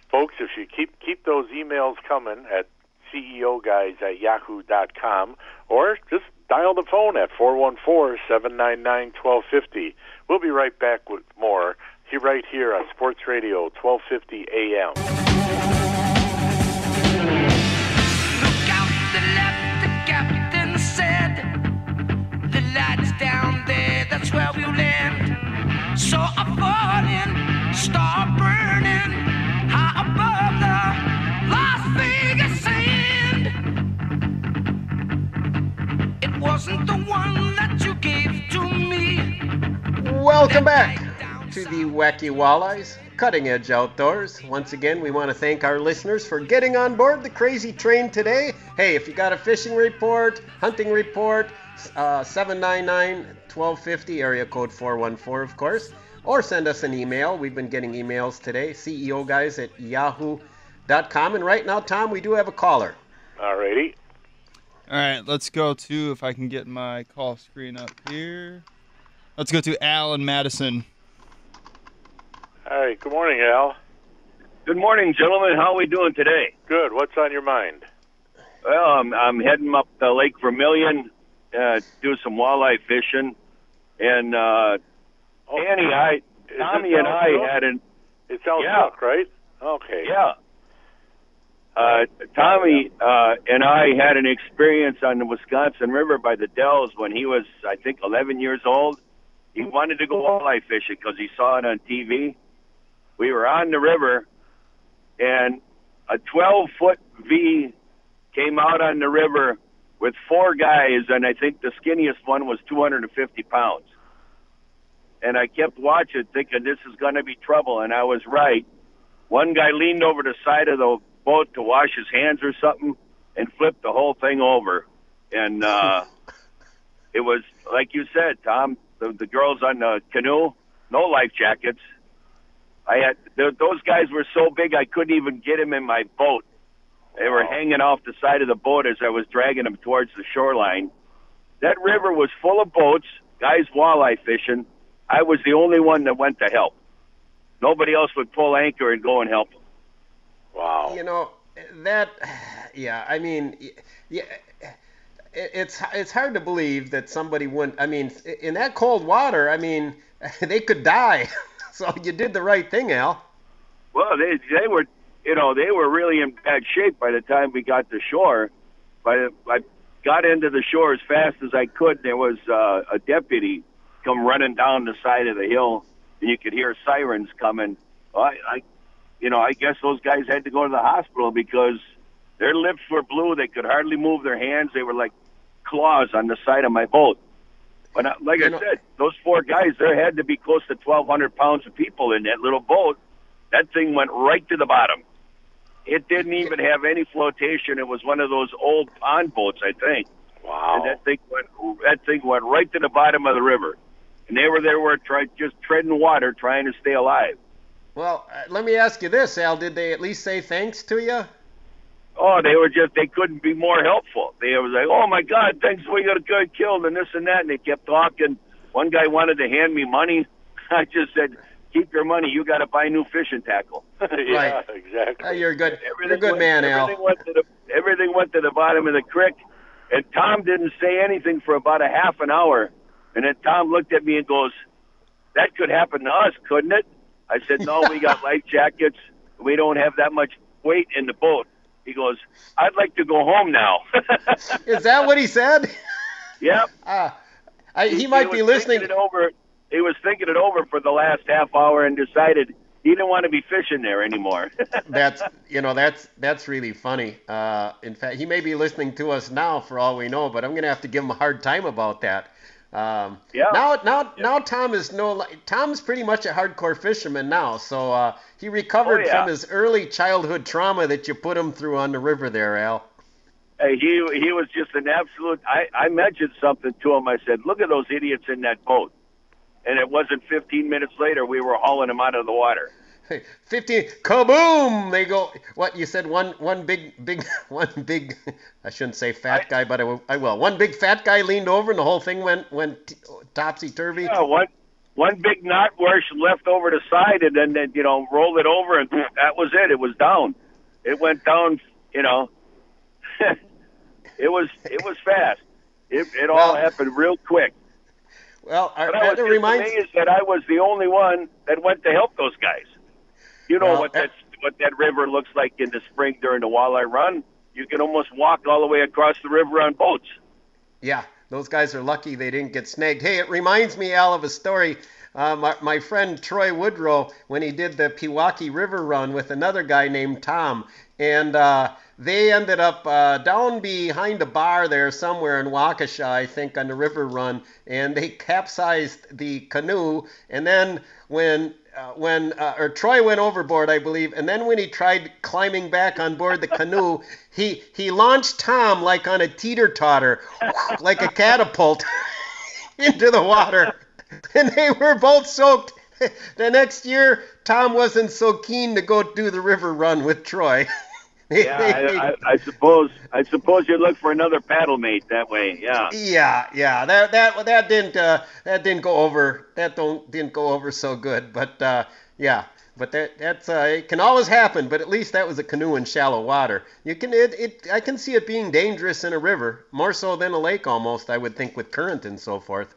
folks. If you keep keep those emails coming at CEO guys at yahoo.com, or just dial the phone at four one four seven nine nine twelve fifty. We'll be right back with more here right here on Sports Radio 1250 AM. captain said, The lights down there, that's where we'll land. So I fall in, start burning, high above the Las Vegas sand. It wasn't the one that you gave to me. Welcome back to the Wacky Walleyes Cutting Edge Outdoors. Once again, we want to thank our listeners for getting on board the crazy train today. Hey, if you got a fishing report, hunting report, uh, 799 1250, area code 414, of course, or send us an email. We've been getting emails today, CEO guys at yahoo.com. And right now, Tom, we do have a caller. Alrighty. All right, let's go to if I can get my call screen up here. Let's go to Al and Madison. Right. Good morning, Al. Good morning, gentlemen. How are we doing today? Good. What's on your mind? Well, I'm, I'm heading up the Lake Vermilion, uh, do some walleye fishing, and uh, Danny, I, Tommy, and I had an It's Elk Yeah. Right? Okay. yeah. Uh, Tommy uh, and I had an experience on the Wisconsin River by the Dells when he was, I think, 11 years old. He wanted to go walleye fishing because he saw it on TV. We were on the river, and a 12 foot V came out on the river with four guys, and I think the skinniest one was 250 pounds. And I kept watching, thinking this is going to be trouble, and I was right. One guy leaned over the side of the boat to wash his hands or something, and flipped the whole thing over. And uh, [laughs] it was like you said, Tom. The, the girls on the canoe, no life jackets. I had th- those guys were so big I couldn't even get them in my boat. They were oh. hanging off the side of the boat as I was dragging them towards the shoreline. That river was full of boats, guys walleye fishing. I was the only one that went to help. Nobody else would pull anchor and go and help them. Wow. You know that, [sighs] yeah. I mean, yeah. It's it's hard to believe that somebody wouldn't. I mean, in that cold water, I mean, [laughs] they could die. [laughs] [laughs] So you did the right thing, Al. Well, they they were, you know, they were really in bad shape by the time we got to shore. By I got into the shore as fast as I could. There was uh, a deputy come running down the side of the hill, and you could hear sirens coming. I, I, you know, I guess those guys had to go to the hospital because their lips were blue. They could hardly move their hands. They were like claws on the side of my boat. But uh, like I said, those four guys, there had to be close to 1,200 pounds of people in that little boat. That thing went right to the bottom. It didn't even have any flotation. It was one of those old pond boats, I think. Wow. And that thing went that thing went right to the bottom of the river. And they were there were try, just treading water, trying to stay alive. Well, uh, let me ask you this, Al. Did they at least say thanks to you? Oh, they were just they couldn't be more helpful. They was like, Oh my God, thanks we got a guy killed and this and that and they kept talking. One guy wanted to hand me money. [laughs] I just said, Keep your money, you gotta buy new fishing tackle. [laughs] [laughs] yeah, exactly. Uh, you're a good. You're a good went- man, Al. Went to the, everything went to the bottom of the creek, and Tom didn't say anything for about a half an hour. And then Tom looked at me and goes, "That could happen to us, couldn't it?" I said, "No, we got life jackets. We don't have that much weight in the boat." He goes, "I'd like to go home now." [laughs] Is that what he said? yep. Uh, [laughs] I, he might was be listening. It over. He was thinking it over for the last half hour and decided he didn't want to be fishing there anymore. [laughs] that's you know that's that's really funny. Uh, in fact, he may be listening to us now for all we know, but I'm gonna have to give him a hard time about that. Um, Yeah. Now, now, now, Tom is no. Tom's pretty much a hardcore fisherman now, so uh, he recovered Oh, yeah. from his early childhood trauma that you put him through on the river there, Al. Hey, he he was just an absolute. I I mentioned something to him. I said, "Look at those idiots in that boat," and it wasn't 15 minutes later we were hauling him out of the water. 15 kaboom they go what you said one one big big [laughs] one big i shouldn't say fat guy but I, will- I will one big fat guy leaned over and the whole thing went went topsy-turvy Yeah, one one big knot where she left over the side and then, then you know rolled it over and that was it. It was down. It went down. You know, [laughs] it was it was fast. It it all happened real quick. well But I that was just reminds amazed that I was the only one that went to help those guys. You know Well, what that what that river looks like in the spring during the walleye run. You can almost walk all the way across the river on boats. Yeah, those guys are lucky they didn't get snagged. Hey, it reminds me, Al, of a story. Uh, my, my friend Troy Woodrow, when he did the Pewaukee River run with another guy named Tom, and uh, they ended up uh, down behind a bar there somewhere in Waukesha, I think, on the river run, and they [laughs] capsized the canoe. And then when uh, when uh, or Troy went overboard, I believe, and then when he tried climbing back on board the canoe, [laughs] he he launched Tom like on a teeter totter, [laughs] like a catapult [laughs] into the water, and they were both soaked. The next year, Tom wasn't so keen to go do the river run with Troy. Yeah, I, I, I suppose I suppose you look for another paddle mate that way. Yeah. Yeah, yeah, that that that didn't uh, that didn't go over. That don't didn't go over so good. But uh, yeah, but that that's uh, it can always happen. But at least that was a canoe in shallow water. You can it, it I can see it being dangerous in a river more so than a lake almost. I would think with current and so forth.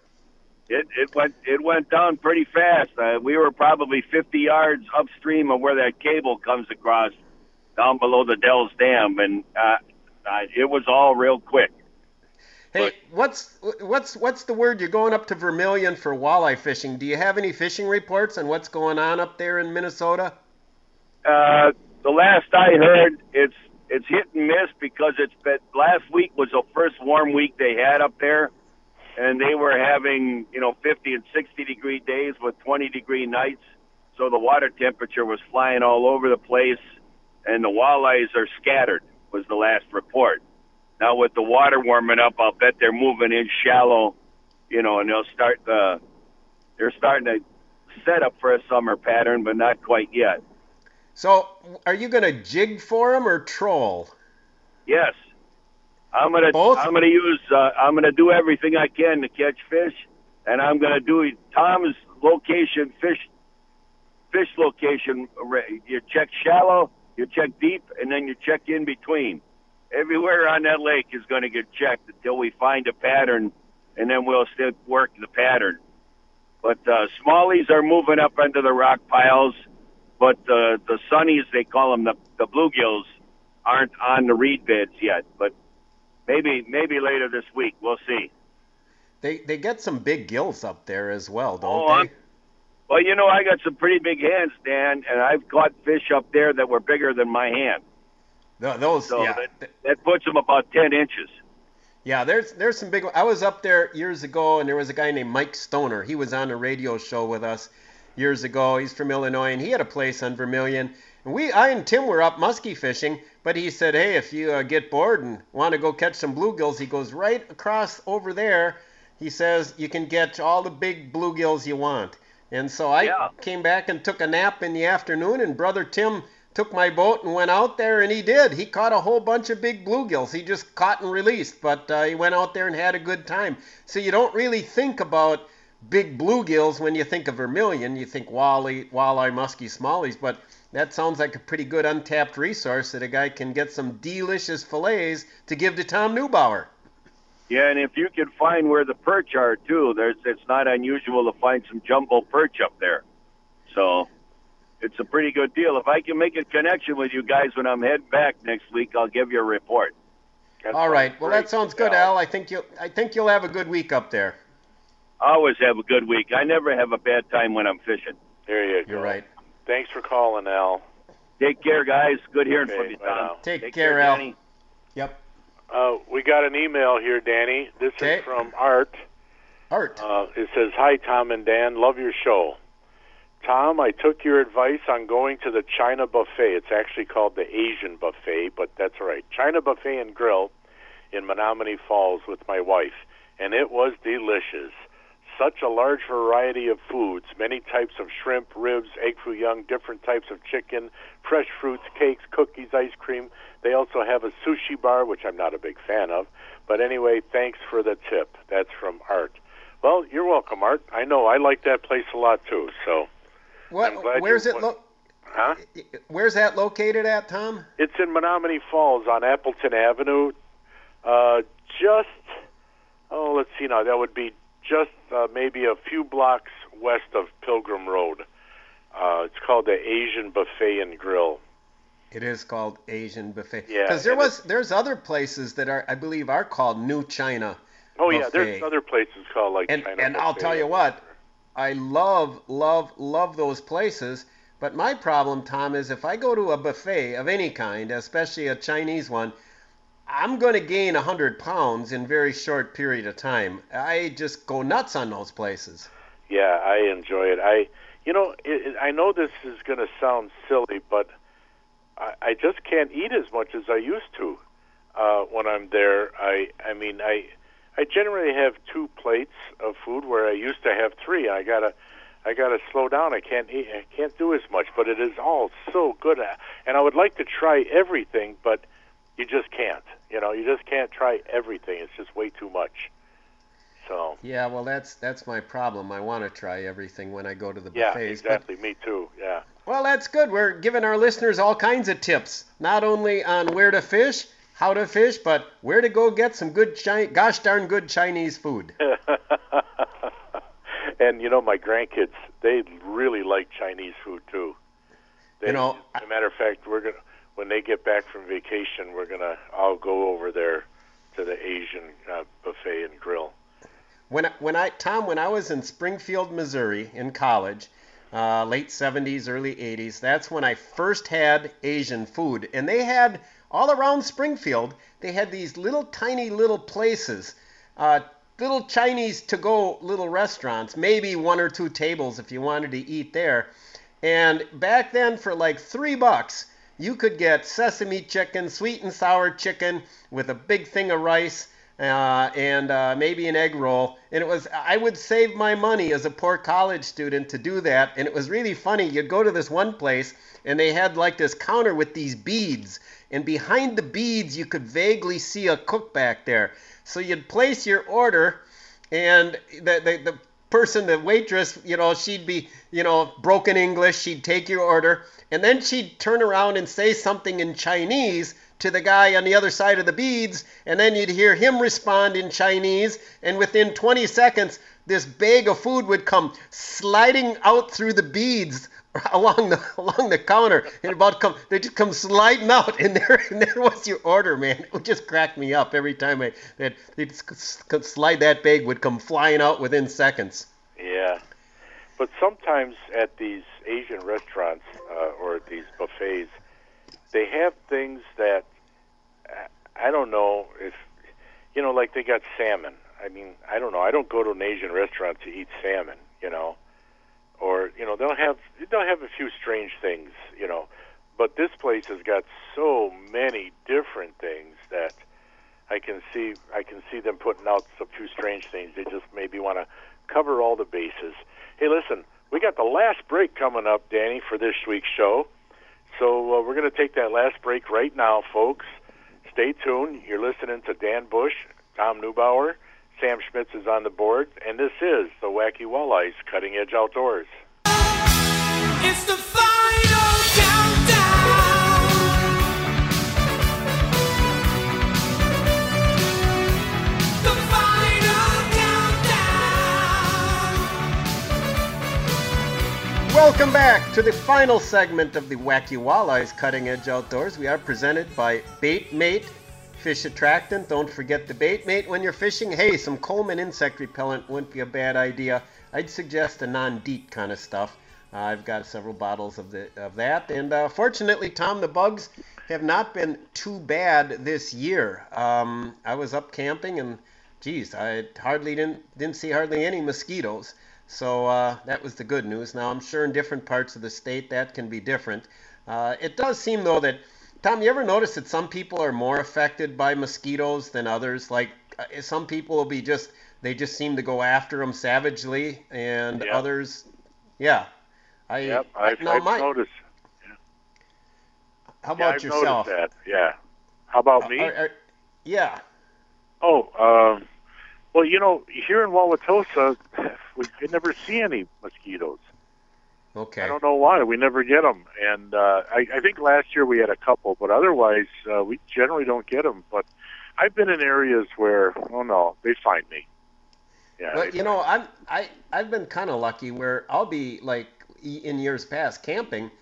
It it went it went down pretty fast. Uh, we were probably 50 yards upstream of where that cable comes across, down below the Dells Dam, and uh, uh, it was all real quick. Hey, what's what's what's the word? You're going up to Vermilion for walleye fishing. Do you have any fishing reports on what's going on up there in Minnesota? Uh, the last I heard, it's it's hit and miss because it's been last week was the first warm week they had up there, and they were having you know 50 and 60 degree days with 20 degree nights, so the water temperature was flying all over the place, and the walleyes are scattered. Was the last report. Now with the water warming up, I'll bet they're moving in shallow, you know, and they'll start uh, they're starting to set up for a summer pattern, but not quite yet. So, are you going to jig for them or troll? Yes, I'm gonna Both? I'm gonna use uh, I'm gonna do everything I can to catch fish, and I'm gonna do Tom's location fish fish location. You check shallow, you check deep, and then you check in between. Everywhere on that lake is going to get checked until we find a pattern, and then we'll still work the pattern. But uh, smallies are moving up under the rock piles, but uh, the sunnies they call them the the bluegills aren't on the reed beds yet. But maybe maybe later this week we'll see. They they get some big gills up there as well, don't Oh, they? I'm- Well, you know I got some pretty big hands, Dan, and I've caught fish up there that were bigger than my hand. Th- those So yeah. that, that puts them about ten inches. Yeah, there's there's some big. I was up there years ago, and there was a guy named Mike Stoner. He was on a radio show with us years ago. He's from Illinois, and he had a place on Vermilion. And we, I and Tim were up muskie fishing, but he said, "Hey, if you uh, get bored and want to go catch some bluegills, he goes right across over there. He says you can get all the big bluegills you want." And so I came back and took a nap in the afternoon, and brother Tim took my boat and went out there, and he did. He caught a whole bunch of big bluegills. He just caught and released, but uh, he went out there and had a good time. So you don't really think about big bluegills when you think of vermilion. You think walleye, walleye, muskie, smallies, but that sounds like a pretty good untapped resource that a guy can get some delicious fillets to give to Tom Neubauer. Yeah, and if you can find where the perch are too, there's it's not unusual to find some jumbo perch up there. So it's a pretty good deal. If I can make a connection with you guys when I'm heading back next week, I'll give you a report. All right. Well, that sounds good, Al. I think you'll I think you'll have a good week up there. I always have a good week. I never have a bad time when I'm fishing. There you go. You're right. Thanks for calling, Al. Take care, guys. Good hearing Okay, from you, Tom. now. Take, care, Al. Danny. Yep. Uh, we got an email here, Danny. This Okay. is from Art. Art. Uh, it says, "Hi, Tom and Dan. Love your show. Tom, I took your advice on going to the China Buffet. It's actually called the Asian Buffet, but that's all right. China Buffet and Grill in Menomonee Falls with my wife, and it was delicious. such a large variety of foods, many types of shrimp, ribs, egg foo young, different types of chicken, fresh fruits, cakes, cookies, ice cream. They also have a sushi bar, which I'm not a big fan of. But anyway, thanks for the tip. That's from Art. Well, you're welcome, Art. I know I like that place a lot too. So, What? Where's it? Lo- huh? where's that located at, Tom? It's in Menomonee Falls on Appleton Avenue. Uh, just oh, let's see now. That would be just uh, maybe a few blocks west of Pilgrim Road. Uh, it's called the Asian Buffet and Grill. It is called Asian buffet. Yeah, Because there was there's other places that are I believe are called New China. Oh yeah, there's other places called like and China and I'll tell you what, I love love love those places. But my problem, Tom, is if I go to a buffet of any kind, especially a Chinese one, I'm going to gain 100 pounds in very short period of time. I just go nuts on those places. Yeah, I enjoy it. I, you know, it, I know this is going to sound silly, but I, I just can't eat as much as I used to uh, when I'm there. I, I mean, I, I generally have two plates of food where I used to have three. I gotta, I gotta slow down. I can't eat. I can't do as much, but it is all so good. And I would like to try everything, but you just can't. You know, you just can't try everything. It's just way too much. So. Yeah, well, that's that's my problem. I want to try everything when I go to the Yeah, buffets. but exactly. Me too. Yeah. Well, that's good. We're giving our listeners all kinds of tips, not only on where to fish, how to fish, but where to go get some good, chi- gosh darn good Chinese food. [laughs] and you know, my grandkids, they really like Chinese food too. They, You know, as a matter of fact, we're gonna when they get back from vacation, we're gonna all go over there to the Asian uh, buffet and grill. When when I Tom, when I was in Springfield, Missouri, in college, uh, late 70s, early 80s, that's when I first had Asian food, and they had all around Springfield. They had these little tiny little places, uh, little Chinese to-go little restaurants, maybe one or two tables if you wanted to eat there. And back then, for like three bucks, you could get sesame chicken, sweet and sour chicken with a big thing of rice uh, and uh, maybe an egg roll. And it was, I would save my money as a poor college student to do that. And it was really funny. You'd go to this one place and they had like this counter with these beads. And behind the beads, you could vaguely see a cook back there. So you'd place your order and the, the, the person, the waitress, you know, she'd be, you know, broken English. She'd take your order, and then she'd turn around and say something in Chinese to the guy on the other side of the beads, and then you'd hear him respond in Chinese, and within 20 seconds, this bag of food would come sliding out through the beads [laughs] along the along the counter. And about come they just come sliding out and there [laughs] and there was your order man. It would just crack me up every time I that s- slide that bag would come flying out within seconds. Yeah, but sometimes at these Asian restaurants uh, or at these buffets, they have things that I don't know if you know, like they got salmon. I mean, I don't know. I don't go to an Asian restaurant to eat salmon, you know, or you know they'll have they'll have a few strange things, you know, but this place has got so many different things that I can see I can see them putting out a few strange things. They just maybe want to cover all the bases. Hey, listen, we got the last break coming up, Danny, for this week's show. So uh, we're going to take that last break right now, folks. Stay tuned. You're listening to Dan Bush, Tom Neubauer, Sam Schmitz is on the board, and this is the Wacky Walleyes Cutting Edge Outdoors. It's the final Welcome back to the final segment of the Wacky Walleyes Cutting Edge Outdoors. We are presented by Baitmate Fish Attractant. Don't forget the Baitmate when you're fishing. Hey, some Coleman insect repellent wouldn't be a bad idea. I'd suggest a non-DEET kind of stuff. Uh, I've got several bottles of the of that, and uh, fortunately, Tom, the bugs have not been too bad this year. Um, I was up camping, and geez, I hardly didn't didn't see hardly any mosquitoes. So uh, that was the good news. Now I'm sure in different parts of the state that can be different. Uh, it does seem though that Tom, you ever notice that some people are more affected by mosquitoes than others? Like uh, some people will be just they just seem to go after them savagely, and Yep. others, yeah. I, Yep, I've, now I've my- noticed. How yeah, about I've yourself? Noticed that. Yeah. How about me? Are- are- yeah. Oh, um, well, you know, here in Wauwatosa, [laughs] we we never see any mosquitoes. Okay. I don't know why. We never get them. And uh, I, I think last year we had a couple, but otherwise uh, we generally don't get them. But I've been in areas where, oh no, they find me. Yeah. Well, you know, I'm I I've been kind of lucky where I'll be like e- in years past camping,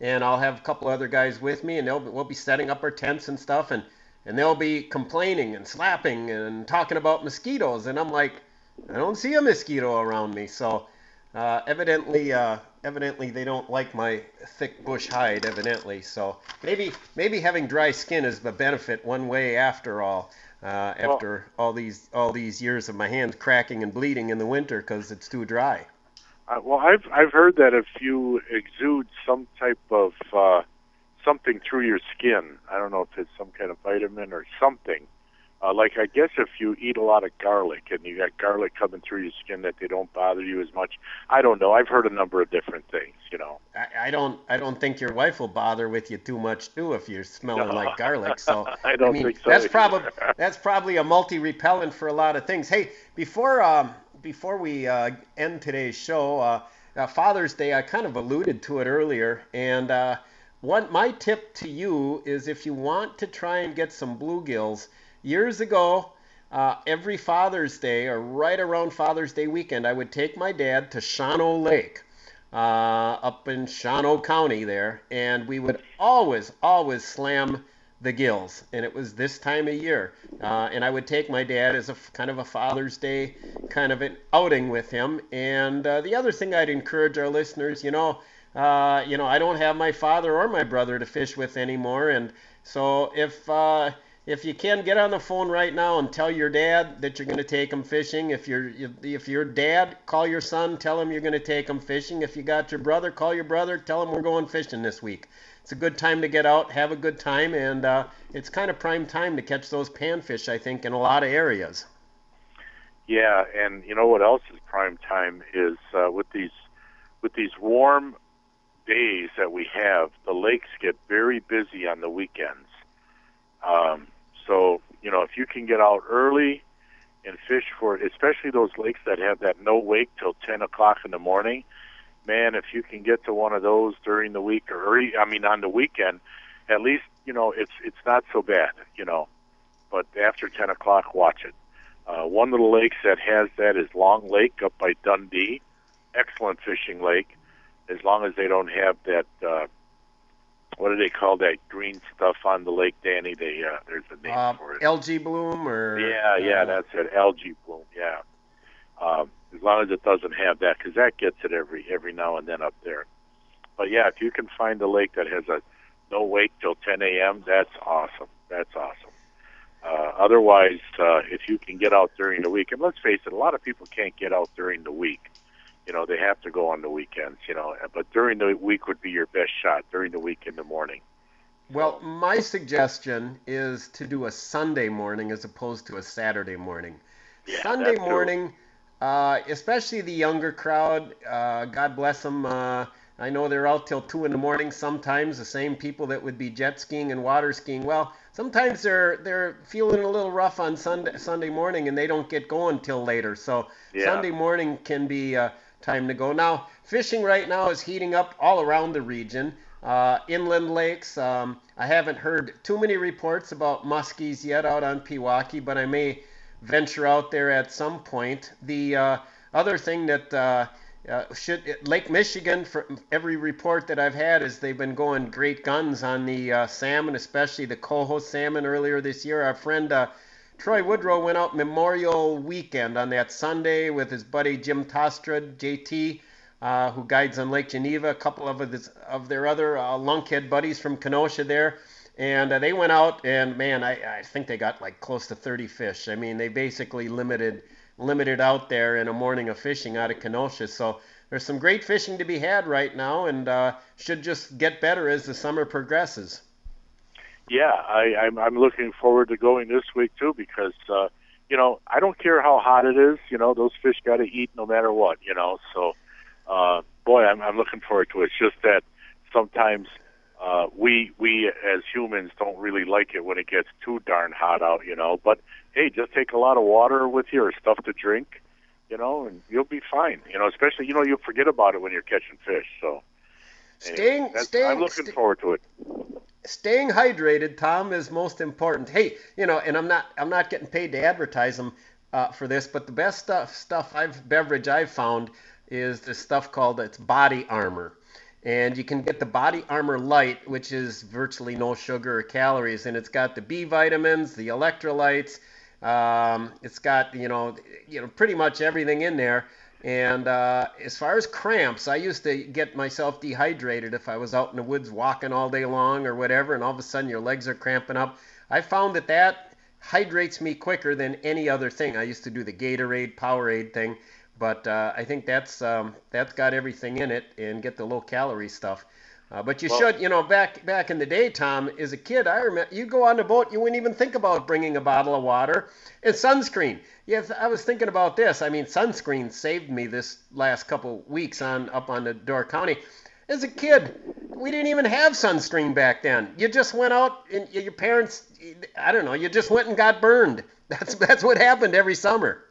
and I'll have a couple other guys with me, and they'll we'll be setting up our tents and stuff, and and they'll be complaining and slapping and talking about mosquitoes, and I'm like, I don't see a mosquito around me, so uh, evidently uh, evidently they don't like my thick bush hide, evidently, so maybe maybe having dry skin is the benefit one way after all. Uh, Well- after all these all these years of my hands cracking and bleeding in the winter because it's too dry. Uh, well, I've I've heard that if you exude some type of uh, something through your skin, I don't know if it's some kind of vitamin or something. Uh, like I guess if you eat a lot of garlic and you got garlic coming through your skin, that they don't bother you as much. I don't know. I've heard a number of different things. You know. I, I don't I don't think your wife will bother with you too much too if you're smelling No. like garlic. So [laughs] I don't mean, think so That's probably [laughs] that's probably a multi repellent for a lot of things. Hey, before um before we uh, end today's show, uh, uh, Father's Day, I kind of alluded to it earlier, and uh, one my tip to you is if you want to try and get some bluegills, years ago. Uh, every Father's Day, or right around Father's Day weekend, I would take my dad to Shawano Lake uh, up in Shawano County there, and we would always, always slam the gills. And it was this time of year, uh, and I would take my dad as a kind of a Father's Day kind of an outing with him. And uh, the other thing I'd encourage our listeners, you know, uh, you know, I don't have my father or my brother to fish with anymore, and so if uh, if you can get on the phone right now and tell your dad that you're going to take him fishing. If you're if, if your dad, call your son, tell him you're going to take him fishing. If you got your brother, call your brother, tell him we're going fishing this week. It's a good time to get out, have a good time, and uh, it's kind of prime time to catch those panfish. I think in a lot of areas. Yeah, and you know what else is prime time is uh, with these with these warm days that we have, the lakes get very busy on the weekends. Um, so you know, if you can get out early and fish for, especially those lakes that have that no wake till ten o'clock in the morning, man, if you can get to one of those during the week or, or I mean on the weekend, at least you know it's it's not so bad, you know. But after ten o'clock, watch it. Uh, one of the lakes that has that is Long Lake up by Dundee. Excellent fishing lake, as long as they don't have that. Uh, what do they call that green stuff on the lake, Danny? They uh, there's a name Uh, for it. algae bloom or Yeah, yeah, uh, that's it. Algae bloom. Yeah. Um, as long as it doesn't have that, because that gets it every every now and then up there. But yeah, if you can find a lake that has a no wake till 10 a.m., that's awesome. That's awesome. Uh, otherwise, uh, if you can get out during the week, and let's face it, a lot of people can't get out during the week. You know, they have to go on the weekends. You know, but during the week would be your best shot. During the week in the morning. Well, my suggestion is to do a Sunday morning as opposed to a Saturday morning. Yeah, Sunday morning, uh, especially the younger crowd, uh, God bless them. Uh, I know they're out till 2 in the morning sometimes, the same people that would be jet skiing and water skiing. Well, sometimes they're they're feeling a little rough on Sunday, Sunday morning and they don't get going till later. So Yeah. Sunday morning can be uh, time to go. Now, fishing right now is heating up all around the region. Uh, inland lakes, um, I haven't heard too many reports about muskies yet out on Pewaukee, but I may venture out there at some point. The uh, other thing that uh, uh, should Lake Michigan, from every report that I've had, is they've been going great guns on the uh, salmon, especially the coho salmon earlier this year. Our friend uh, Troy Woodrow went out Memorial Weekend on that Sunday with his buddy Jim Tostrad, JT, uh, who guides on Lake Geneva, a couple of his, of their other uh, lunkhead buddies from Kenosha there. And uh, they went out, and man, I, I think they got like close to 30 fish. I mean, they basically limited limited out there in a morning of fishing out of Kenosha. So there's some great fishing to be had right now, and uh, should just get better as the summer progresses. Yeah, I, I'm, I'm looking forward to going this week too because uh, you know, I don't care how hot it is. You know, those fish got to eat no matter what. You know, so uh, boy, I'm, I'm looking forward to it. It's just that sometimes uh, we we as humans don't really like it when it gets too darn hot out. You know, but hey, just take a lot of water with you or stuff to drink. You know, and you'll be fine. You know, especially you know you'll forget about it when you're catching fish. So. Anyway, Staying- staying- I'm looking st- forward to it. Staying hydrated, Tom, is most important. Hey, you know, and I'm not I'm not getting paid to advertise them uh, for this, but the best stuff stuff I've beverage I've found is this stuff called it's BodyArmor. And you can get the BodyArmor Lyte, which is virtually no sugar or calories, and it's got the B vitamins, the electrolytes. Um, it's got you know you know pretty much everything in there. And uh, as far as cramps, I used to get myself dehydrated if I was out in the woods walking all day long or whatever, and all of a sudden your legs are cramping up. I found that that hydrates me quicker than any other thing. I used to do the Gatorade, Powerade thing, but uh, I think that's um, that's got everything in it and get the low calorie stuff. Uh, but you Well- should, you know, back back in the day, Tom, as a kid, I remember you go on the boat, you wouldn't even think about bringing a bottle of water and sunscreen. Yes, I was thinking about this. I mean, sunscreen saved me this last couple weeks on up on the Door County. As a kid, we didn't even have sunscreen back then. You just went out and your parents, I don't know, you just went and got burned. [laughs] That's that's what happened every summer.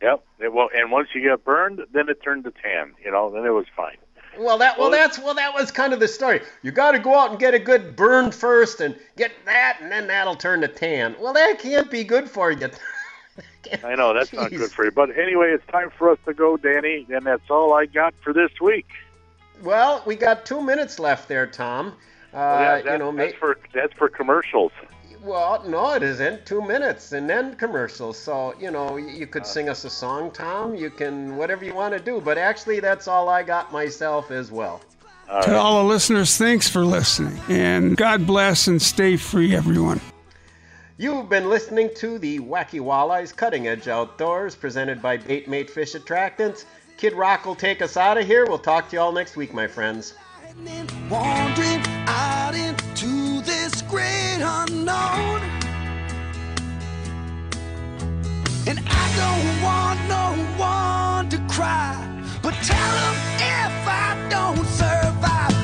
Yep. Well, and once you got burned, then it turned to tan. You know, then it was fine. Well, that well, that's well, that was kind of the story. You got to go out and get a good burn first, and get that, and then that'll turn to tan. Well, that can't be good for you. [laughs] I know that's not good for you. But anyway, it's time for us to go, Danny, and that's all I got for this week. Well, we got two minutes left there, Tom. Uh, Well, yeah, that- you know, ma- that's for that's for commercials. Well, no, it isn't. Two minutes, and then commercials. So you know, y- you Uh. could sing us a song, Tom. You can whatever you want to do. But actually, that's all I got myself as well. To all the listeners, thanks for listening. And God bless and stay free, everyone. You've been listening to the Wacky Walleyes Cutting Edge Outdoors, presented by Baitmate Fish Attractants. Kid Rock will take us out of here. We'll talk to you all next week, my friends. Unknown. And I don't want no one to cry, but tell them if I don't survive,